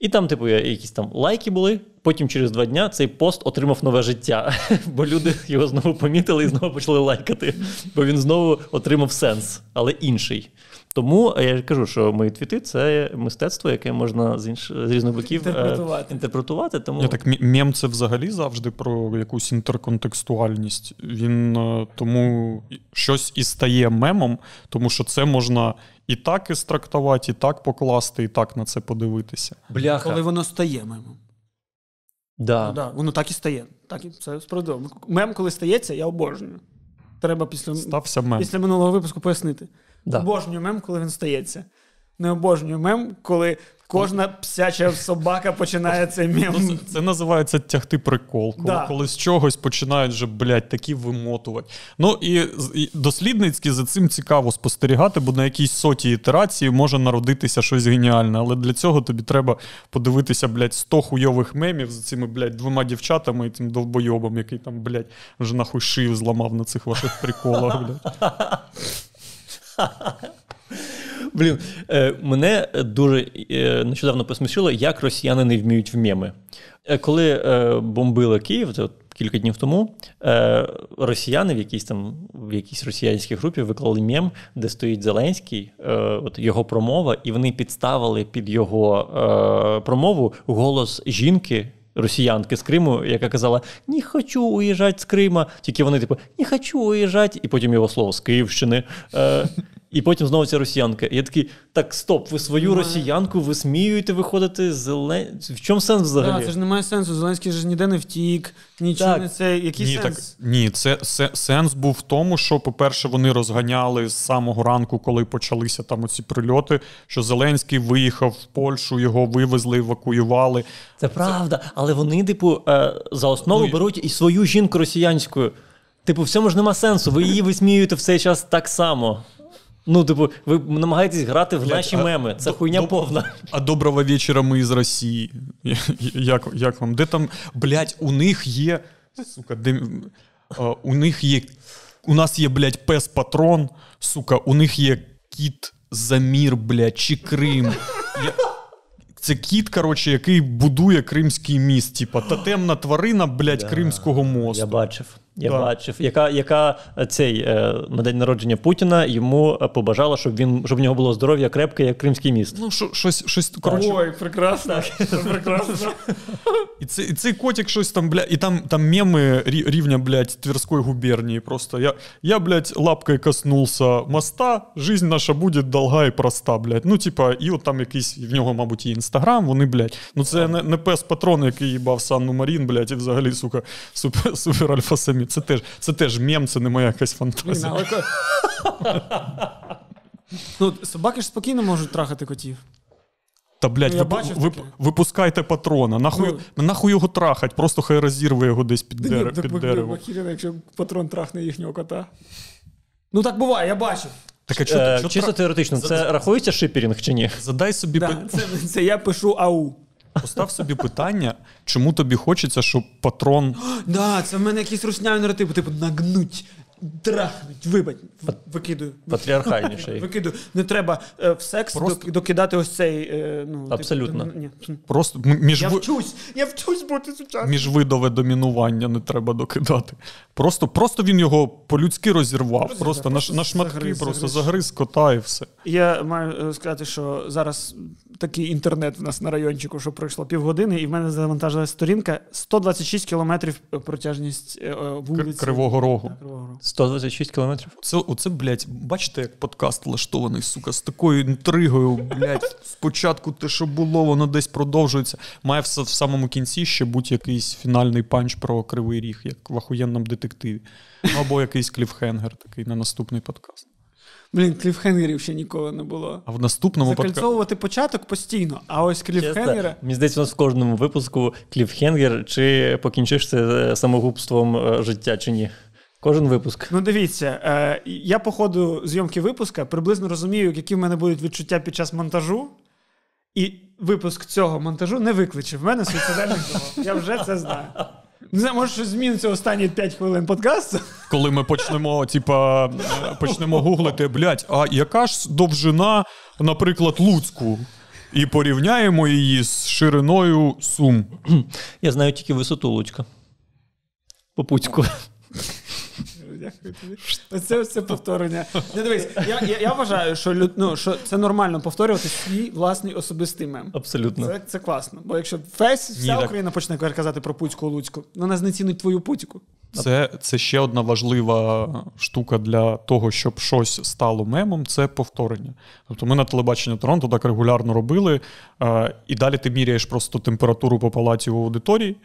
A: І там, типу, якісь там лайки були. Потім через два дня цей пост отримав нове життя, [LAUGHS] бо люди його знову помітили і знову почали лайкати. Бо він знову отримав сенс, але інший. Тому е, я ж кажу, що мої твіти це мистецтво, яке можна з інш... з різних боків е,
B: Інтерпретувати.
A: інтерпретувати. Тому
C: Я так мем це взагалі завжди про якусь інтерконтекстуальність. Він е, тому щось і стає мемом, тому що це можна і так істрактувати, і так покласти, і так на це подивитися.
A: бляха.
B: Коли воно стає мемом.
A: Да.
B: Ну, да, воно так і стає. Так і це справедливо. Мем, коли стається, я обожнюю. Треба після,
C: Стався мем.
B: після минулого випуску пояснити.
A: Да.
B: Обожнюю мем, коли він стається. Не обожнюю мем, коли Кожна псяча собака починає цей мем.
C: Ну, це, це називається тягти прикол. Коли,
B: Да.
C: коли з чогось починають вже, блядь, такі вимотувати. Ну і, і дослідницьки за цим цікаво спостерігати, бо на якійсь сотій ітерації може народитися щось геніальне. Але для цього тобі треба подивитися, блядь, 100 хуйових мемів з цими, блядь, двома дівчатами і тим довбойобом, який там, блядь, вже нахуй шию зламав на цих ваших приколах, блядь. [LAUGHS]
A: Блін, е, мене дуже е, нещодавно посмішило, як росіяни не вміють в меми. Е, коли бомбили Київ, от кілька днів тому, росіяни в якійсь там в якійсь росіянській групі виклали мем, де стоїть Зеленський, от його промова, і вони підставили під його промову голос жінки. Росіянки з Криму, яка казала: Не хочу уїжджати з Крима. Тільки вони, типу, не хочу уїжджати, і потім його слово з Київщини. Е, і потім знову ця росіянка. І я такий: так, стоп, ви свою росіянку висміюєте, виходите з Зелен... В чому сенс взагалі?
B: Да, це ж не має сенсу. Зеленський ж ніде не втік, нічого
A: Так.
B: не це. Який
C: Ні, так, ні, це, це сенс був в тому, що, по-перше, вони розганяли з самого ранку, коли почалися там оці прильоти, що Зеленський виїхав в Польщу, його вивезли, евакуювали.
A: Це правда, але вони, типу, е, за основу
C: Ну,
A: беруть і свою жінку росіянську. Типу, в цьому ж нема сенсу. Ви її висміюєте в цей час так само. Ну, типу, ви намагаєтесь грати в наші
C: а
A: меми. Це
C: до-
A: хуйня
C: до-
A: повна.
C: А доброго вечора ми із Росії. Як, як вам? Де там, блядь, у них є. Сука, де, а, у них є. У нас є, блядь, пес патрон, сука, у них є кіт Замір, блядь, чи Крим. Я... Це кіт, коротше, який будує Кримський міст. Типа тотемна тварина, блядь, Кримського мосту.
A: Я бачив. Я
C: Да.
A: бачив, яка, яка е, цей е, на день народження Путіна йому е, побажала, щоб він щоб в нього було здоров'я крепке, як кримський міст.
C: Ну, що, щось, щось, коротше,
B: Ой, прекрасно. [LAUGHS] прекрасно.
C: І, це, і цей котик щось там, бля, і там, там меми рівня, блядь, Тверської губернії. Просто я, я, блядь, лапкой коснулся моста, жизнь наша буде долга і проста, блядь. Ну, типа, і от там якийсь, в нього, мабуть, і інстаграм, вони, блядь. Ну, це не, не пес патрон, який їбав Санну Марін, блядь, і взагалі, сука, супер, [LAUGHS] супер альфа самі. Це теж, це теж мем, це не моя якась фантазія.
B: але Ну, собаки ж спокійно можуть трахати котів.
C: Та, блядь,
B: Ну, бачив
C: вип- випускайте патрона. Нахуй,
B: Ну.
C: нахуй його трахать, просто хай розірве його десь під,
B: Да
C: дер-
B: ні,
C: під
B: так
C: дерево.
B: Бахірина, якщо патрон трахне їхнього кота. Ну так буває, я бачив.
C: Так, а чо,
A: Е,
C: чо
A: чисто
C: тра-
A: теоретично, це рахується шиперінг чи ні?
C: Задай собі
B: Да, це, це я пишу ау.
C: Постав собі питання, чому тобі хочеться, щоб патрон. [GASPS]
B: Да, це в мене якісь русняві наративи, типу нагнуть, трахнуть, вибать, викидую.
A: Патріархальніший. [LAUGHS]
B: Викидую. Не треба е, в секс
C: Просто-
B: докидати ось цей. е, ну, типу,
A: Абсолютно.
B: ні.
C: Просто м- між,
B: Я
C: ви-
B: вчусь, я вчусь бути сучасним.
C: міжвидове домінування не треба докидати. Просто, просто він його по-людськи розірвав.
B: Розірвав,
C: просто,
B: просто
C: на, на шматки,
B: загриз,
C: просто
B: загриз.
C: загриз кота і все.
B: Я маю е, сказати, що зараз такий інтернет в нас на райончику, що пройшло півгодини, і в мене завантажилася сторінка 126 кілометрів протяжність е, е, вулиці.
C: Кривого рогу.
B: Так, Кривого Рогу.
A: 126 кілометрів.
C: Це, оце, блядь, бачите, як подкаст влаштований, сука, з такою інтригою, блядь, спочатку те, що було, воно десь продовжується. Має в, в самому кінці ще будь якийсь фінальний панч про кривий ріг, як в ахуєнному детективі. Ну, або якийсь кліфхенгер такий на наступний подкаст.
B: Блін, кліфхенгерів ще ніколи не було.
C: А в наступному подкасті.
B: Закольцовувати початок постійно, а ось кліфхенгера.
A: Мені здається, у нас в кожному випуску кліфхенгер, чи покінчиш це е, самогубством е, життя, чи ні. Кожен випуск.
B: Ну, дивіться, е, я по ходу зйомки випуска приблизно розумію, які в мене будуть відчуття під час монтажу, і випуск цього монтажу не викличе в мене суїцидальних думок. Я вже це знаю. Не знаю, може, щось зміниться останні 5 хвилин подкасту.
C: Коли ми почнемо, типа, почнемо гуглити, блядь, а яка ж довжина, наприклад, Луцьку? І порівняємо її з шириною Сум.
A: Я знаю тільки висоту Луцька. По Пуцьку.
B: Дякую тобі. Оце ось це повторення. Не дивись, я, я, я вважаю, що, люд- ну, що це нормально повторювати свій власний особистий мем.
A: Абсолютно.
B: Це, це класно. Бо якщо весь вся
C: так.
B: Україна почне казати про Пуцьку Луцьку, вона знецінить твою путіку.
C: Це, це ще одна важлива штука для того, щоб щось стало мемом, це повторення. Тобто ми на телебаченні Торонто так регулярно робили, е, і далі ти міряєш просто температуру по палаті в аудиторії,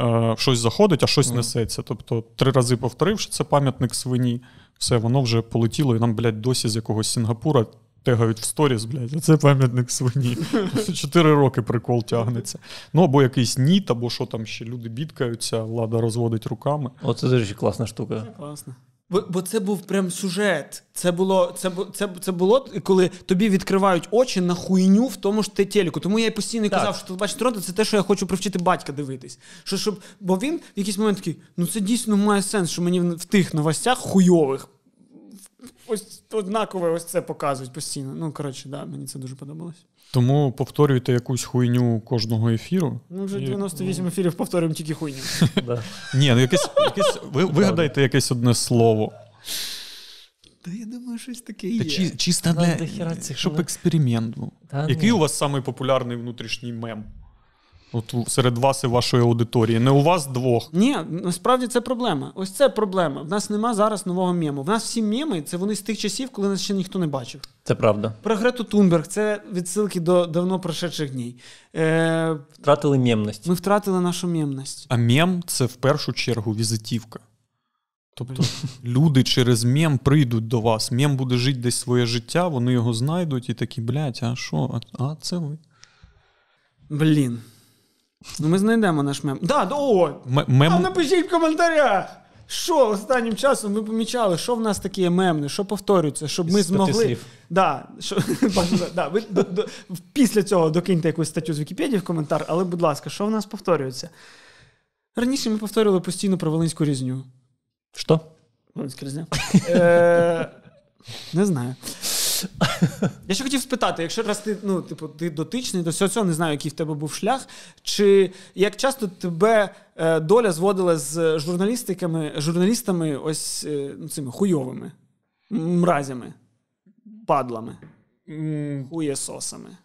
C: е, щось заходить, а щось несеться. Тобто три рази повторивши, це пам'ятник свині, все, воно вже полетіло, і нам, блядь, досі з якогось Сінгапура тегають в сторіс, блядь, а це пам'ятник свині. [LAUGHS] Чотири роки прикол тягнеться. Ну або якийсь ніт, або що там ще люди бідкаються, влада розводить руками.
A: Оце, до речі, класна штука.
B: Класно. Бо, бо це був прям сюжет. Це було, це, це, це було, коли тобі відкривають очі на хуйню в тому ж те телеку. Тому я й постійно
A: Так.
B: казав, що телебачення Торонто це те, що я хочу привчити батька дивитись. Що, щоб, бо він в якийсь момент такий, ну це дійсно має сенс, що мені в, тих новостях хуйових. Ось однакове ось це показують постійно. Ну, коротше, да, мені це дуже подобалось.
C: Тому повторюйте якусь хуйню кожного ефіру.
B: Ми вже
C: І-
B: 98 ефірів повторюємо тільки хуйню. [LAUGHS]
A: Да.
C: Ні, ну якесь, якесь ви, вигадайте якесь одне слово.
B: Та я думаю, щось таке
C: Та чи, чисто для, щоб
A: ну.
C: експеримент був.
A: Та
C: Який
A: ну.
C: у вас самий популярний внутрішній мем? От серед вас і вашої аудиторії. Не у вас двох.
B: Ні, насправді це проблема. Ось це проблема. В нас нема зараз нового мему. В нас всі меми це вони з тих часів, коли нас ще ніхто не бачив.
A: Це правда.
B: Про Грету Тунберг це відсилки до давно прошедших днів. Е,
A: Втратили мємність.
B: ми втратили нашу мємність.
C: А мем це в першу чергу візитівка. Тобто люди через мем прийдуть до вас. Мем буде жити десь своє життя, вони його знайдуть і такі, блядь, а що? А це ви.
B: Блін. Ну ми знайдемо наш мем. Да, да, о!
C: М- мем...
B: А напишіть в коментарях. Що останнім часом ми помічали, що в нас таке мемне, що повторюється, щоб ми змогли.
A: слів.
B: Да, що, [LAUGHS] да, ви до, до, після цього докиньте якусь статтю з Вікіпедії в коментар, але, будь ласка, що в нас повторюється? Раніше ми повторювали постійно про Волинську різню.
A: Що?
B: Волинська різня. Е, не знаю. [LAUGHS] Я ще хотів спитати, якщо раз ти, ну, типу, ти дотичний до всього цього, не знаю, який в тебе був шлях, чи як часто тебе е, доля зводила з журналістиками, журналістами ось е, ну, цими хуйовими, мразями, падлами, хуєсосами,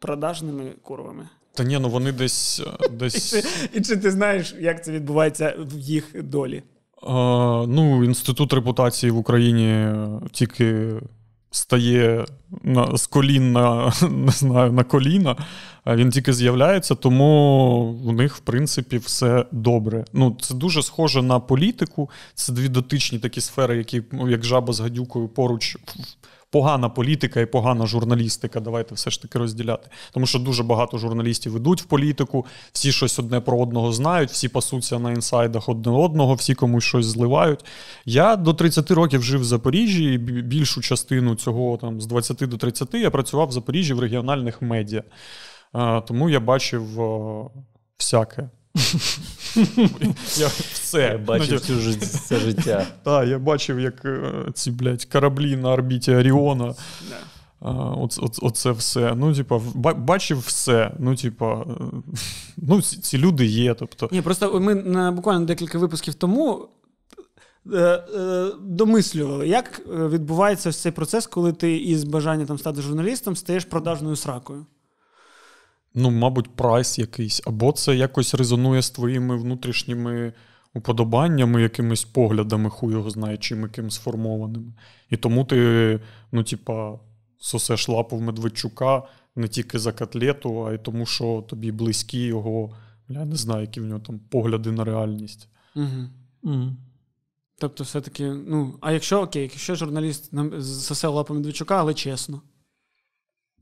B: продажними курвами.
C: Та ні, ну вони десь. е, десь
B: І чи ти знаєш, як це відбувається в їх долі?
C: е, ну, інститут репутації в Україні тільки стає на, з колін на, [LAUGHS] не знаю, на коліна, він тільки з'являється, тому в них, в принципі, все добре. Ну, це дуже схоже на політику. Це дві дотичні такі сфери, які, ну, як жаба з гадюкою, поруч. Погана політика і погана журналістика. Давайте все ж таки розділяти. Тому що дуже багато журналістів ідуть в політику, всі щось одне про одного знають, всі пасуться на інсайдах одне одного, всі комусь щось зливають. Я до 30 років жив в Запоріжжі, і більшу частину цього там з 20 до 30 я працював в Запоріжжі в регіональних медіа. Тому я бачив всяке. Я все.
A: Я бачив
C: Ну,
A: цю це життя.
C: так, я бачив, як е, ці, блядь, кораблі на орбіті Оріона. Оце, все. Ну, типа, бачив все. Ну, типа, е, ну, ці, ці люди є. Тобто,
B: Ні, просто ми на буквально декілька випусків тому е, домислювали, як відбувається ось цей процес, коли ти із бажання там стати журналістом стаєш продажною сракою.
C: Ну, мабуть, прайс якийсь. Або це якось резонує з твоїми внутрішніми уподобаннями, якимись поглядами, хуй його знає, чим яким сформованими. І тому ти, ну, типа, сосеш лапу в Медведчука не тільки за котлету, а й тому, що тобі близькі його, я не знаю, які в нього там погляди на реальність.
B: Угу.
A: М.
B: Тобто, все-таки, ну, а якщо окей, якщо журналіст нам сосе лапу Медведчука, але чесно.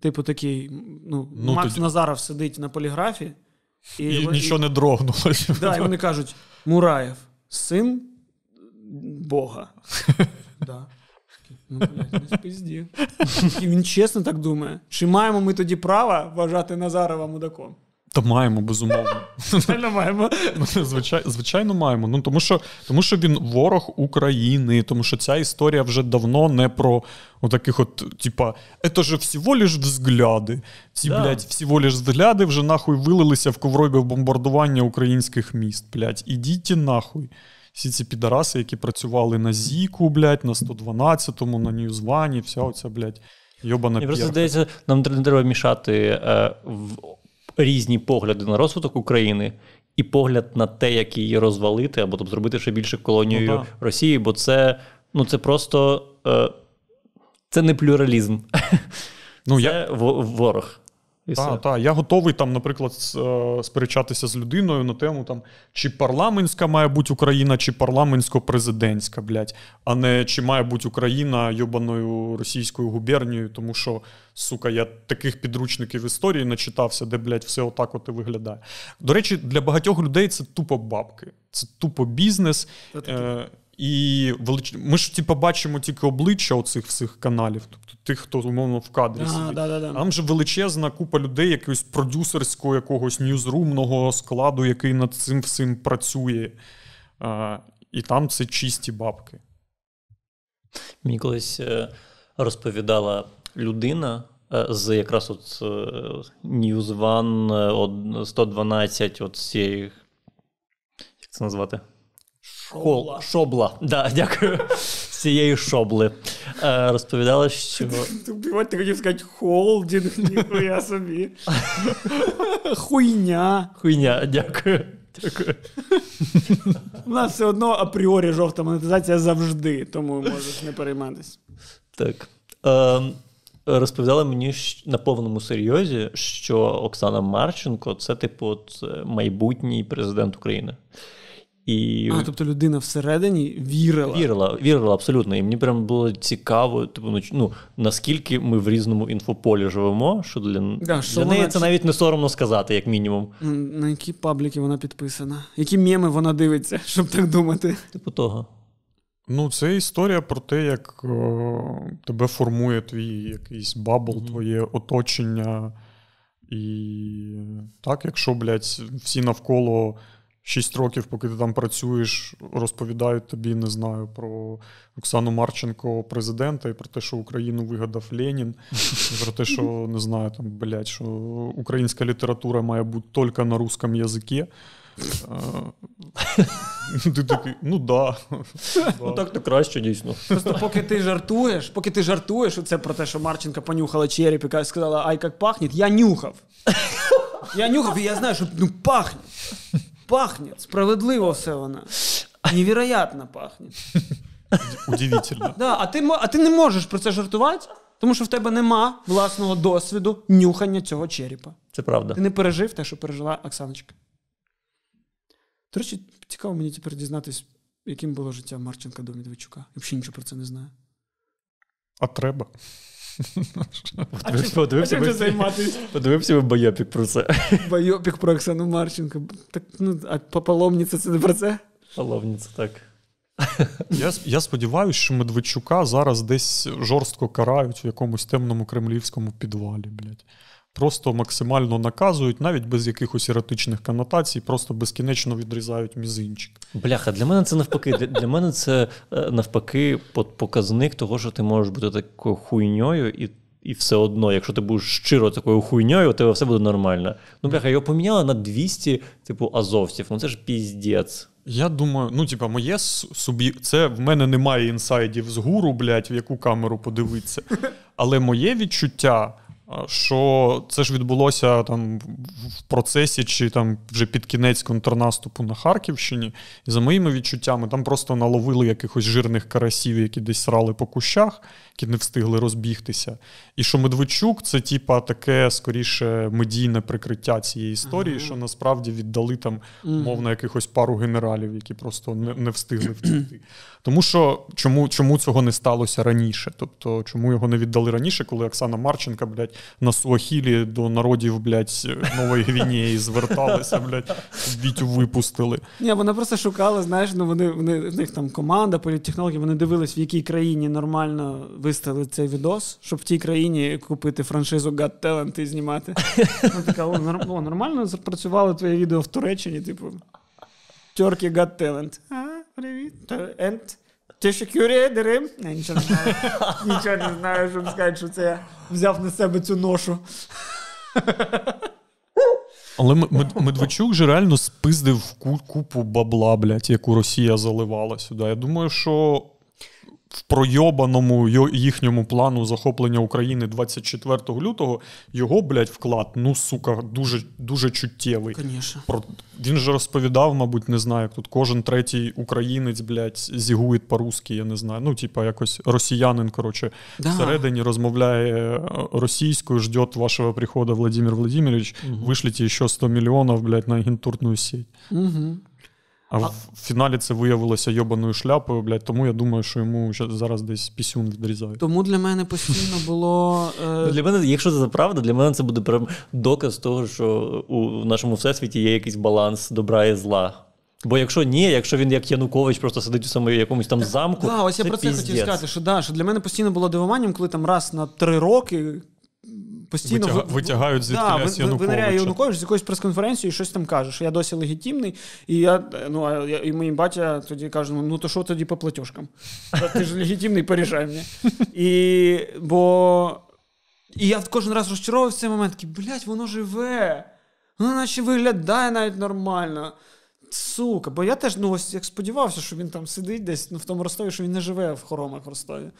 B: Типу такий, ну,
C: Ну,
B: Макс
C: тоді-
B: Назаров сидить на поліграфі, і,
C: І,
B: вони,
C: нічого не дрогнулося.
B: Да, і вони кажуть: Мураєв, син Бога. [LAUGHS] Да. Ну, блядь, не спизді. І він чесно так думає. Чи маємо ми тоді право вважати Назарова мудаком?
C: Та маємо, безумовно.
B: Маємо.
C: Ну, звичай, звичайно, маємо. Ну тому що, тому що він ворог України, тому що ця історія вже давно не про отаких от, типа, це ж всього лиш взгляди. Ці,
A: Да.
C: блядь, всього лиш взгляди вже нахуй вилилися в ковробі бомбардування українських міст. Блядь, ідіть нахуй. Всі ці підараси, які працювали на Зіку, блядь, на 112-му, на Ньюзвані, вся оця, блядь, йобана
A: Мені просто здається, нам не треба мішати е, в різні погляди на розвиток України і погляд на те, як її розвалити, або тобто, зробити ще більше колонією
C: Ну.
A: Росії, бо це, ну, це просто е, це не плюралізм.
C: Ну,
A: це
C: я, Так, так. Я готовий там, наприклад, е, сперечатися з людиною на тему, там, чи парламентська має бути Україна, чи парламентсько-президентська, блядь, а не чи має бути Україна йобаною російською губернією, тому що, сука, я таких підручників історії начитався, де, блядь, все отак от і виглядає. До речі, для багатьох людей це тупо бабки, це тупо бізнес. Е, і велич... ми ж типу, бачимо тільки обличчя оцих всіх каналів, тобто тих, хто умовно в кадрі. Сидить.
B: да, да, да.
C: Там же величезна купа людей, якогось продюсерського, якогось ньюзрумного складу, який над цим всім працює. А, І там це чисті бабки.
A: Мені колись е, розповідала людина е, з якраз от е, News One е, от 112, от цієї. Як це назвати? Хол, шобла. Да, [LAUGHS] дякую. З цієї шобли. Е, розповідала, що.
B: Ти хотів сказати холдінг, [LAUGHS] ніхуя собі. [LAUGHS] Хуйня.
A: Хуйня, дякую. Дякую.
B: У нас все одно апріорі жовта монетизація завжди, тому можеш не перейматися.
A: Так. Е, розповідала мені на повному серйозі, що Оксана Марченко це, типу, от, майбутній президент України. І...
B: А, тобто людина всередині вірила.
A: Вірила, вірила абсолютно. І мені прям було цікаво, типу, ну, наскільки ми в різному інфополі живемо, що для,
B: Да, що
A: для неї
B: вона...
A: це навіть не соромно сказати, як мінімум.
B: На які пабліки вона підписана? Які меми вона дивиться, [LAUGHS] щоб так думати?
A: Типу того.
C: Ну, це історія про те, як о, тебе формує твій якийсь bubble, mm-hmm. твоє оточення. І так, якщо, блядь, всі навколо. Шість років, поки ти там працюєш, розповідають тобі, не знаю, про Оксану Марченко, президента, і про те, що Україну вигадав Ленін, і про те, що не знаю, там, блядь, що українська література має бути тільки на русском язикі. Ти такий, ну да.
A: Ну так то краще, дійсно.
B: Просто поки ти жартуєш, поки ти жартуєш, оце про те, що Марченко понюхала череп і сказала, ай, як пахне, я нюхав. Я нюхав, і я знаю, що ну, пахне. Пахне, справедливо все вона. Невероятно пахне.
C: Удивительно.
B: Да, а ти а ти не можеш про це жартувати, тому що в тебе нема власного досвіду нюхання цього черепа.
A: Це правда.
B: Ти не пережив те, що пережила Оксаночка. До речі, цікаво мені тепер дізнатись, яким було життя Марченка до Медведчука. Я взагалі нічого про це не знаю.
C: А треба.
A: Подивився би байопік про це.
B: Байопік про Оксану Марченко. Так, ну, А паломниця це не про це?
A: Паломниця, так.
C: Я я сподіваюся, що Медведчука зараз десь жорстко карають в якомусь темному кремлівському підвалі, блядь. Просто максимально наказують, навіть без якихось еротичних конотацій, просто безкінечно відрізають мізинчик.
A: Бляха, для мене це навпаки. Для, для мене це е, навпаки показник того, що ти можеш бути такою хуйньою, і і все одно, якщо ти будеш щиро такою хуйньою, у тебе все буде нормально. Ну, бляха, його поміняли на 200, типу, азовців. Ну це ж піздець.
C: Я думаю, ну, типа, моє собі. Це в мене немає інсайдів з гуру, блядь, в яку камеру подивитися. Але моє відчуття що це ж відбулося там в процесі чи там вже під кінець контрнаступу на Харківщині. І за моїми відчуттями, там просто наловили якихось жирних карасів, які десь срали по кущах, які не встигли розбігтися. І що Медведчук це, типа, таке скоріше медійне прикриття цієї історії, ага. що насправді віддали там, мовно, якихось пару генералів, які просто не, не встигли [CLEARS THROAT] втікти. Тому що чому чому цього не сталося раніше? Тобто, чому його не віддали раніше, коли Оксана Марченка, блядь, на Суахілі до народів, блядь, Нової Гвінеї зверталася, блядь, Вітю випустили.
B: Ні, вона просто шукала, знаєш, ну вони вони в них там команда політтехнології, вони дивились, в якій країні нормально виставили цей відос, щоб в тій країні купити франшизу God Talent і знімати. [LAUGHS] Вона така, о, нормально запрацювало твоє відео в Туреччині, типу. Тьорки God Talent. А, привіт. And Тиші дерим. Я нічого не знаю. [LAUGHS] Нічого не знаю, щоб сказати, що це я взяв на себе цю ношу.
C: Але Медведчук же реально спиздив купу бабла, блядь, яку Росія заливала сюди. Я думаю, що в пройобаному їхньому плану захоплення України 24 лютого його, блядь, вклад, ну, сука, дуже дуже чуттєвий.
B: Конечно.
C: Про... Він же розповідав, мабуть, не знаю, як тут кожен третій українець, блядь, зігує по-русски, я не знаю. Ну, типа, якось росіянин, коротше,
B: Да.
C: всередині розмовляє е, російською, ждет вашого приходу Владимир Владимирович,
A: Мгм.
C: вишлите ще 100 мільйонів, блядь, на агентурну сеть.
B: Угу.
C: А в фіналі це виявилося йобаною шляпою, блядь, тому я думаю, що йому зараз десь пісюн відрізають.
B: Тому для мене постійно [LAUGHS] було. Е...
A: Ну, Для мене, якщо це правда, для мене це буде прям доказ того, що у нашому всесвіті є якийсь баланс добра і зла. Бо якщо ні, якщо він як Янукович просто сидить у самому якомусь там замку,
B: Да, ось я
A: це
B: про це хотів сказати, що, да, що для мене постійно було дивуванням, коли там раз на три роки постійно
C: Витяга- витягають звідкиля
B: да, виниряє Янукович з якоїсь прес-конференції і щось там каже, що я досі легітимний. І я, ну, я, і мій батя тоді каже: ну то що тоді по платіжкам? Ти ж легітимний, порішай мені. І, бо... і я кожен раз розчаровувався цей момент, такий, блядь, воно живе. Воно наче виглядає навіть нормально. Сука, бо я теж ну, ось як сподівався, що він там сидить десь ну, в тому Ростові, що він не живе в хоромах в Ростові.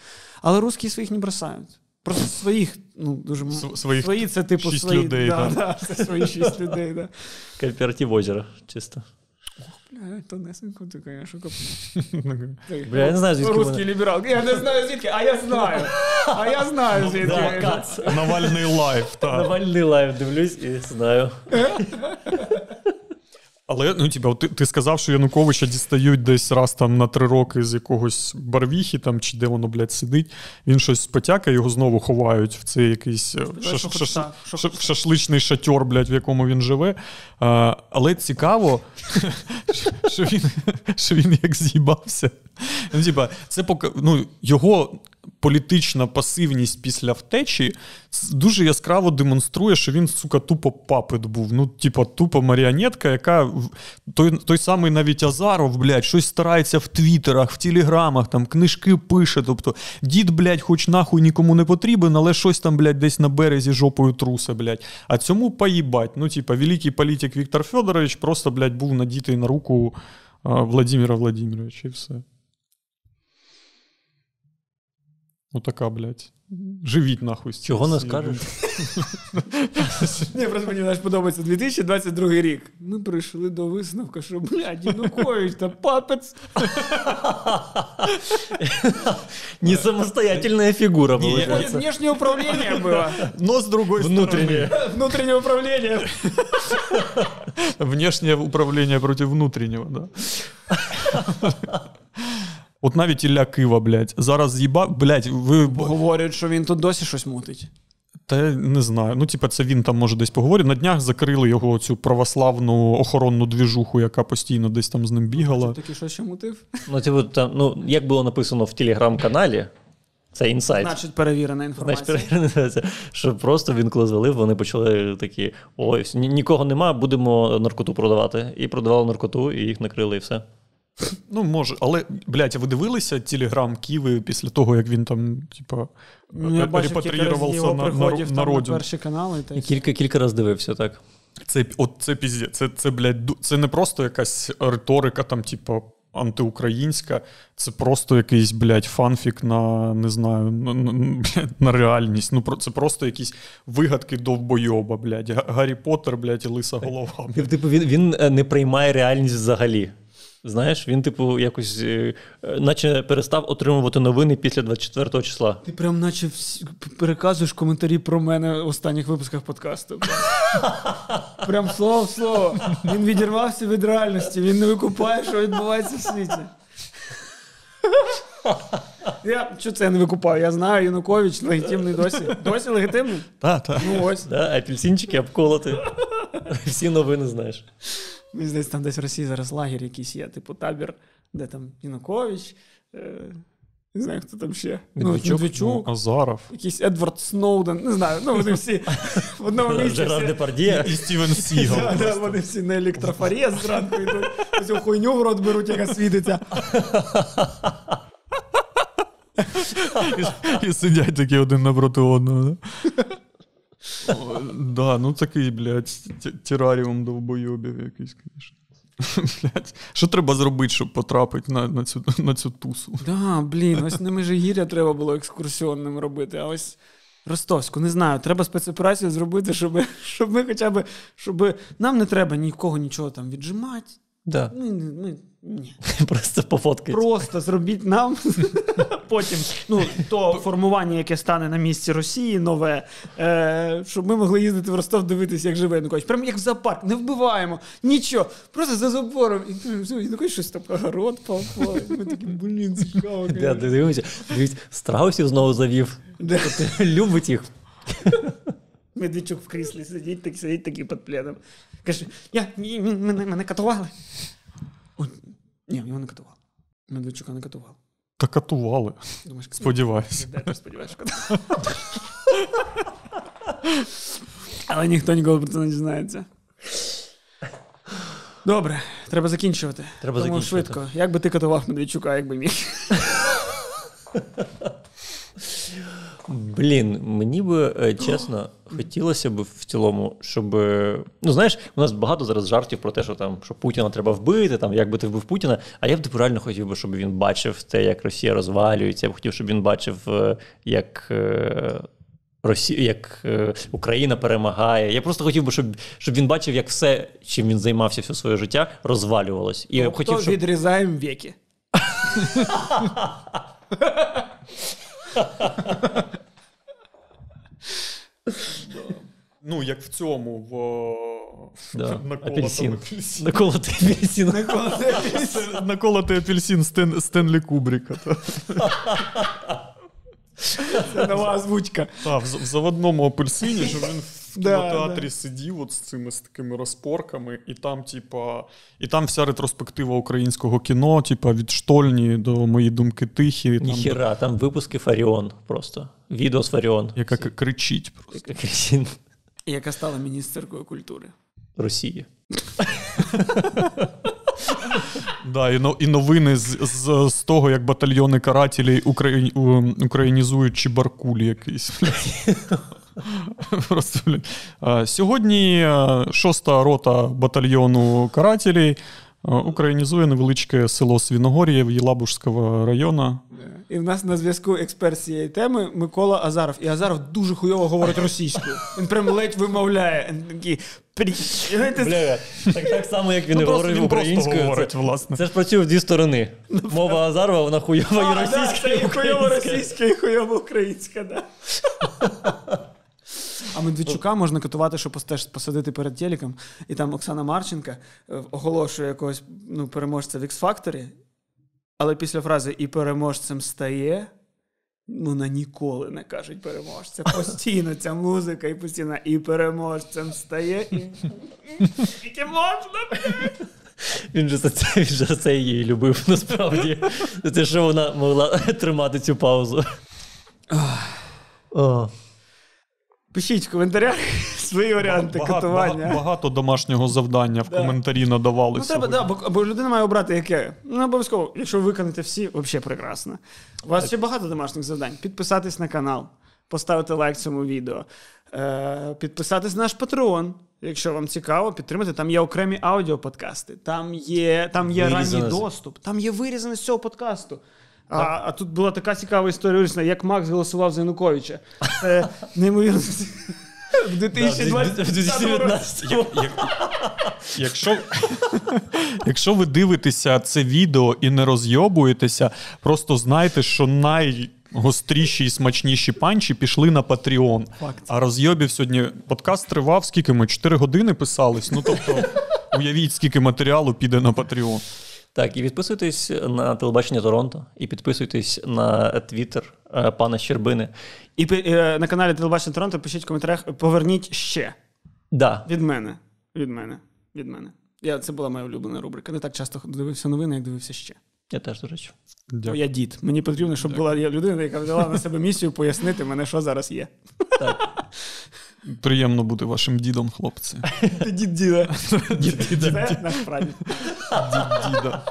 B: Але русские своих не бросают. Просто своїх, ну, дуже
C: своїх
B: свої це типу
C: шість
B: свої.
C: людей,
B: да,
C: да.
B: да, [LAUGHS] це свої шість людей, да.
A: Кооператив озера, чисто.
B: Бля, тонесенько ти, звісно, копнув. [LAUGHS]
A: Бля, я не знаю, звідки русский
B: либерал. Я не знаю звідки, а я знаю. А я знаю звідки.
A: Да, Кац.
C: Навальний Live, так.
A: Навальний Live дивлюсь і знаю. [LAUGHS]
C: Але ну, типа, ти, ти сказав, що Януковича дістають десь раз там на три роки з якогось Барвіхи, там, чи де воно, блядь, сидить. Він щось потякає, його знову ховають в цей якийсь е, шаш- шаш-
B: так, що
C: ша-
B: хоч
C: шашличний шатёр, блядь, в якому він живе. А, але цікаво, [LAUGHS] що він, що він як з'їбався. Ну, типа, це пока, ну, його політична пасивність після втечі дуже яскраво демонструє, що він, сука, тупо папит був. Ну, типа, тупо маріонетка, яка той, той самий навіть Азаров, блядь, щось старається в твіттерах, в телеграмах, там книжки пише. Тобто, дід, блядь, хоч нахуй нікому не потрібен, але щось там, блядь, десь на березі жопою трусе, блядь. А цьому поїбать. Ну, типа, великий політик Віктор Федорович просто, блядь, був надітий на руку Владимира Владимировича, і все. Отака, блядь. Живіть нахуй. з
A: Чого не
C: цією
A: скажеш?
B: Ні, просто мені знаєш, подобається 2022 рік. Ми прийшли до висновку, що, блядь, Янукович та папець. [LAUGHS]
A: Не самостоятельная фигура
C: Не, я-
A: получается.
B: Внешнее управление было.
C: Но с другой
A: Внутреннее.
C: стороны, [LAUGHS]
B: Внутреннее управление.
C: внешнее управление против внутреннего, да. [LAUGHS] От навіть Ілля Кива, блядь, зараз з'їба, блядь, ви.
B: Говорять, що він тут досі щось мутить.
C: Та не знаю. Ну, типа, це він там може десь поговорить. На днях закрили його цю православну охоронну двіжуху, яка постійно десь там з ним бігала.
B: Такий щось ще мутив.
A: Ну, типу, там, ну, як було написано в телеграм-каналі, це інсайт.
B: Значить, перевірена
A: Значить,
B: інформація.
A: перевірено, що просто він коли звалив, вони почали такі: ой, нікого нема, будемо наркоту продавати. І продавали наркоту, і їх накрили, і все.
C: Ну, може, але, блядь, а ви дивилися телеграм Киви після того, як він там, типа,
B: Ну,
C: репатріювався на, на, на родину.
B: перші канали. Та
A: кілька, кілька разів дивився, так.
C: Це, от це пізде. Це, це, блядь, це не просто якась риторика, там, типу, антиукраїнська, це просто якийсь, блядь, фанфік на не знаю, на, на, на реальність. Ну, про- це просто якісь вигадки довбойоба, блядь. Гаррі Поттер, блядь, і лиса голова. блядь.
A: Типу, він, він е, не приймає реальність взагалі. Знаєш, він, типу, якось, е, наче перестав отримувати новини після 24 числа.
B: Ти прям наче всі, переказуєш коментарі про мене в останніх випусках подкасту. [LAUGHS] Прям слово в слово. Він відірвався від реальності, він не викупає, що відбувається в світі. Я що це я не викупаю? Я знаю, Янукович легітимний досі. Досі легітимний?
C: Та, та.
B: Ну ось.
A: Да, апельсинчики обколоти. Всі новини знаєш.
B: Мені здається, там десь в Росії зараз лагерь якийсь є, типу табір, де там Янукович. Е... Не знаю, хто там ще.
A: Медведчук?
B: Ну, Медведчук.
C: Ну, Азаров.
B: Якийсь Едвард Сноуден, не знаю, ну вони всі в одному місці.
A: Жерар Депардє.
C: І Стівен Сігал.
B: Да, да, вони всі на електрофорез зранку йдуть, цю хуйню в рот беруть, яка світиться.
C: І, і сидять такі один напроти одного. Да? Ну такий, блядь, тераріум довбойобів якийсь, звісно. [LAUGHS] Блядь, Що треба зробити, щоб потрапити на на, цю на цю тусу?
B: Да, блін, ось на Межигір'я треба було екскурсіонним робити, а ось Ростовську, не знаю, треба спецоперацію зробити, щоб [LAUGHS] щоб ми хоча б. щоб Нам не треба нікого нічого там віджимати.
A: Да.
B: Ми, ми, ні. [LAUGHS]
A: Просто пофоткать.
B: Просто зробіть нам [LAUGHS] потім ну, то формування, яке стане на місці Росії, нове, е, щоб ми могли їздити в Ростов дивитися, як живе Янукович. Прямо як в зоопарк, не вбиваємо, нічого, просто за забором. І Янукович щось там огород папа. Ми такі, блін, цікаво. [LAUGHS]
A: Дивіться, дивіться, страусів знову завів. Любить їх.
B: Медведчук в кріслі сидить, так, сидить такий під пледом. Каже, я, ні, мене, мене катували. О, ні, його не катували. Медведчука не катували.
C: Та катували.
B: Думаєш,
C: Сподіваюся.
B: Де ти сподіваєшся. Але ніхто ніколи про це не дізнається. Добре, треба закінчувати.
A: Треба
B: Тому
A: закінчувати.
B: швидко. Як би ти катував Медведчука, як би міг?
A: Блін, мені би е, чесно хотілося б в цілому, щоб. е, Ну, знаєш, у нас багато зараз жартів про те, що там що Путіна треба вбити, там як би ти вбив Путіна. А я б типу, реально хотів би, щоб він бачив те, як Росія розвалюється. Я б хотів, щоб він бачив, е, як. Росія, як е, Україна перемагає. Я просто хотів би, щоб, щоб він бачив, як все, чим він займався все своє життя, розвалювалось. І
B: Тобто
A: хотів, щоб...
B: відрізаємо віки. [LAUGHS] [LAUGHS]
C: Ну, як в цьому, в
A: Да, [LAUGHS] апельсин.
C: апельсин.
A: Наколотий апельсин.
C: Наколотий апельсин Стен, Стенлі Кубріка.
B: Це нова озвучка.
C: В заводному апельсині, що він в кінотеатрі
B: да.
C: сидів от з цими з такими розпорками, і там, типа, і там вся ретроспектива українського кіно, типа від штольні до мої думки тихі. Там,
A: Ніхіра, там випуски Фаріон просто. Відео з Фаріон.
C: яка кричить просто.
B: Яка стала міністеркою культури.
A: Росії.
C: Да, і, но- і новини з, з, з того, як батальйони у- українізують Чебаркуль якийсь. [LAUGHS] Просто, блін. Сьогодні е, шоста рота батальйону карателей е, українізує невеличке село Свіногор'я Єлабужського району.
B: І в нас на зв'язку експерт з цієї теми Микола Азаров. І Азаров дуже хуйово говорить російською. Він прям ледь вимовляє. Він такий,
A: Бля, так, так само, як він
C: Ну,
A: говорив
C: він
A: українською.
C: говорить,
A: це,
C: власне.
A: це ж працює в дві сторони. Мова Азарова, вона хуйова і
B: А, да,
A: російська,
B: це
A: і
B: і хуйово російська, і хуйово українська, да. [LAUGHS] А Медведчука можна катувати, щоб постеж- посадити перед телеком, і там Оксана Марченка е, оголошує якогось ну, переможця в X-Factor, але після фрази і переможцем стає. Ну, на ніколи не кажуть переможця. Постійно ця музика, і постійно і переможцем стає, і. Тільки можна.
A: Він же за це, він же за це її любив, насправді. За те, що вона могла тримати цю паузу. О,
B: Пишіть в коментарях [LAUGHS] свої варіанти
C: Багато,
B: катування.
C: багато, багато домашнього завдання в
B: Да.
C: коментарі надавали.
B: Ну, треба,
C: сьогодні.
B: да, бо, бо людина має обрати яке. Ну, обов'язково, якщо ви виконаєте всі, взагалі прекрасно. У вас ще багато домашніх завдань. Підписатись на канал, поставити лайк цьому відео, е, підписатись на наш Patreon. Якщо вам цікаво, підтримати. Там є окремі аудіоподкасти, там є, там є ранній доступ, там є вирізане з цього подкасту. А, а тут була така цікава історія, як Макс голосував за Януковича. Це неймовірно. В 2020 році.
C: Як- як- Якщо, якщо ви дивитеся це відео і не розйобуєтеся, просто знайте, що найгостріші і смачніші панчі пішли на Patreon.
B: Факт.
C: А розйобів сьогодні подкаст тривав, скільки ми? 4 години писались. Ну тобто, уявіть, скільки матеріалу піде на Patreon.
A: Так, і підписуйтесь на телебачення Торонто, і підписуйтесь на твіттер е, пана Щербини.
B: І пи- е, на каналі Телебачення Торонто пишіть в коментарях, поверніть ще.
A: Да,
B: Від мене. Від мене. Від мене. Я, це була моя улюблена рубрика. Не так часто дивився новини, як дивився ще.
A: я теж, до речі.
B: Бо
C: Дякую.
B: я дід. Мені потрібно, щоб була людина, яка взяла на себе місію пояснити мене, що зараз є. [LAUGHS]
C: Приємно бути вашим дідом, хлопці.
B: Дід діда.
A: Дід, діда.
B: Це наш прадід.
C: Дід діда.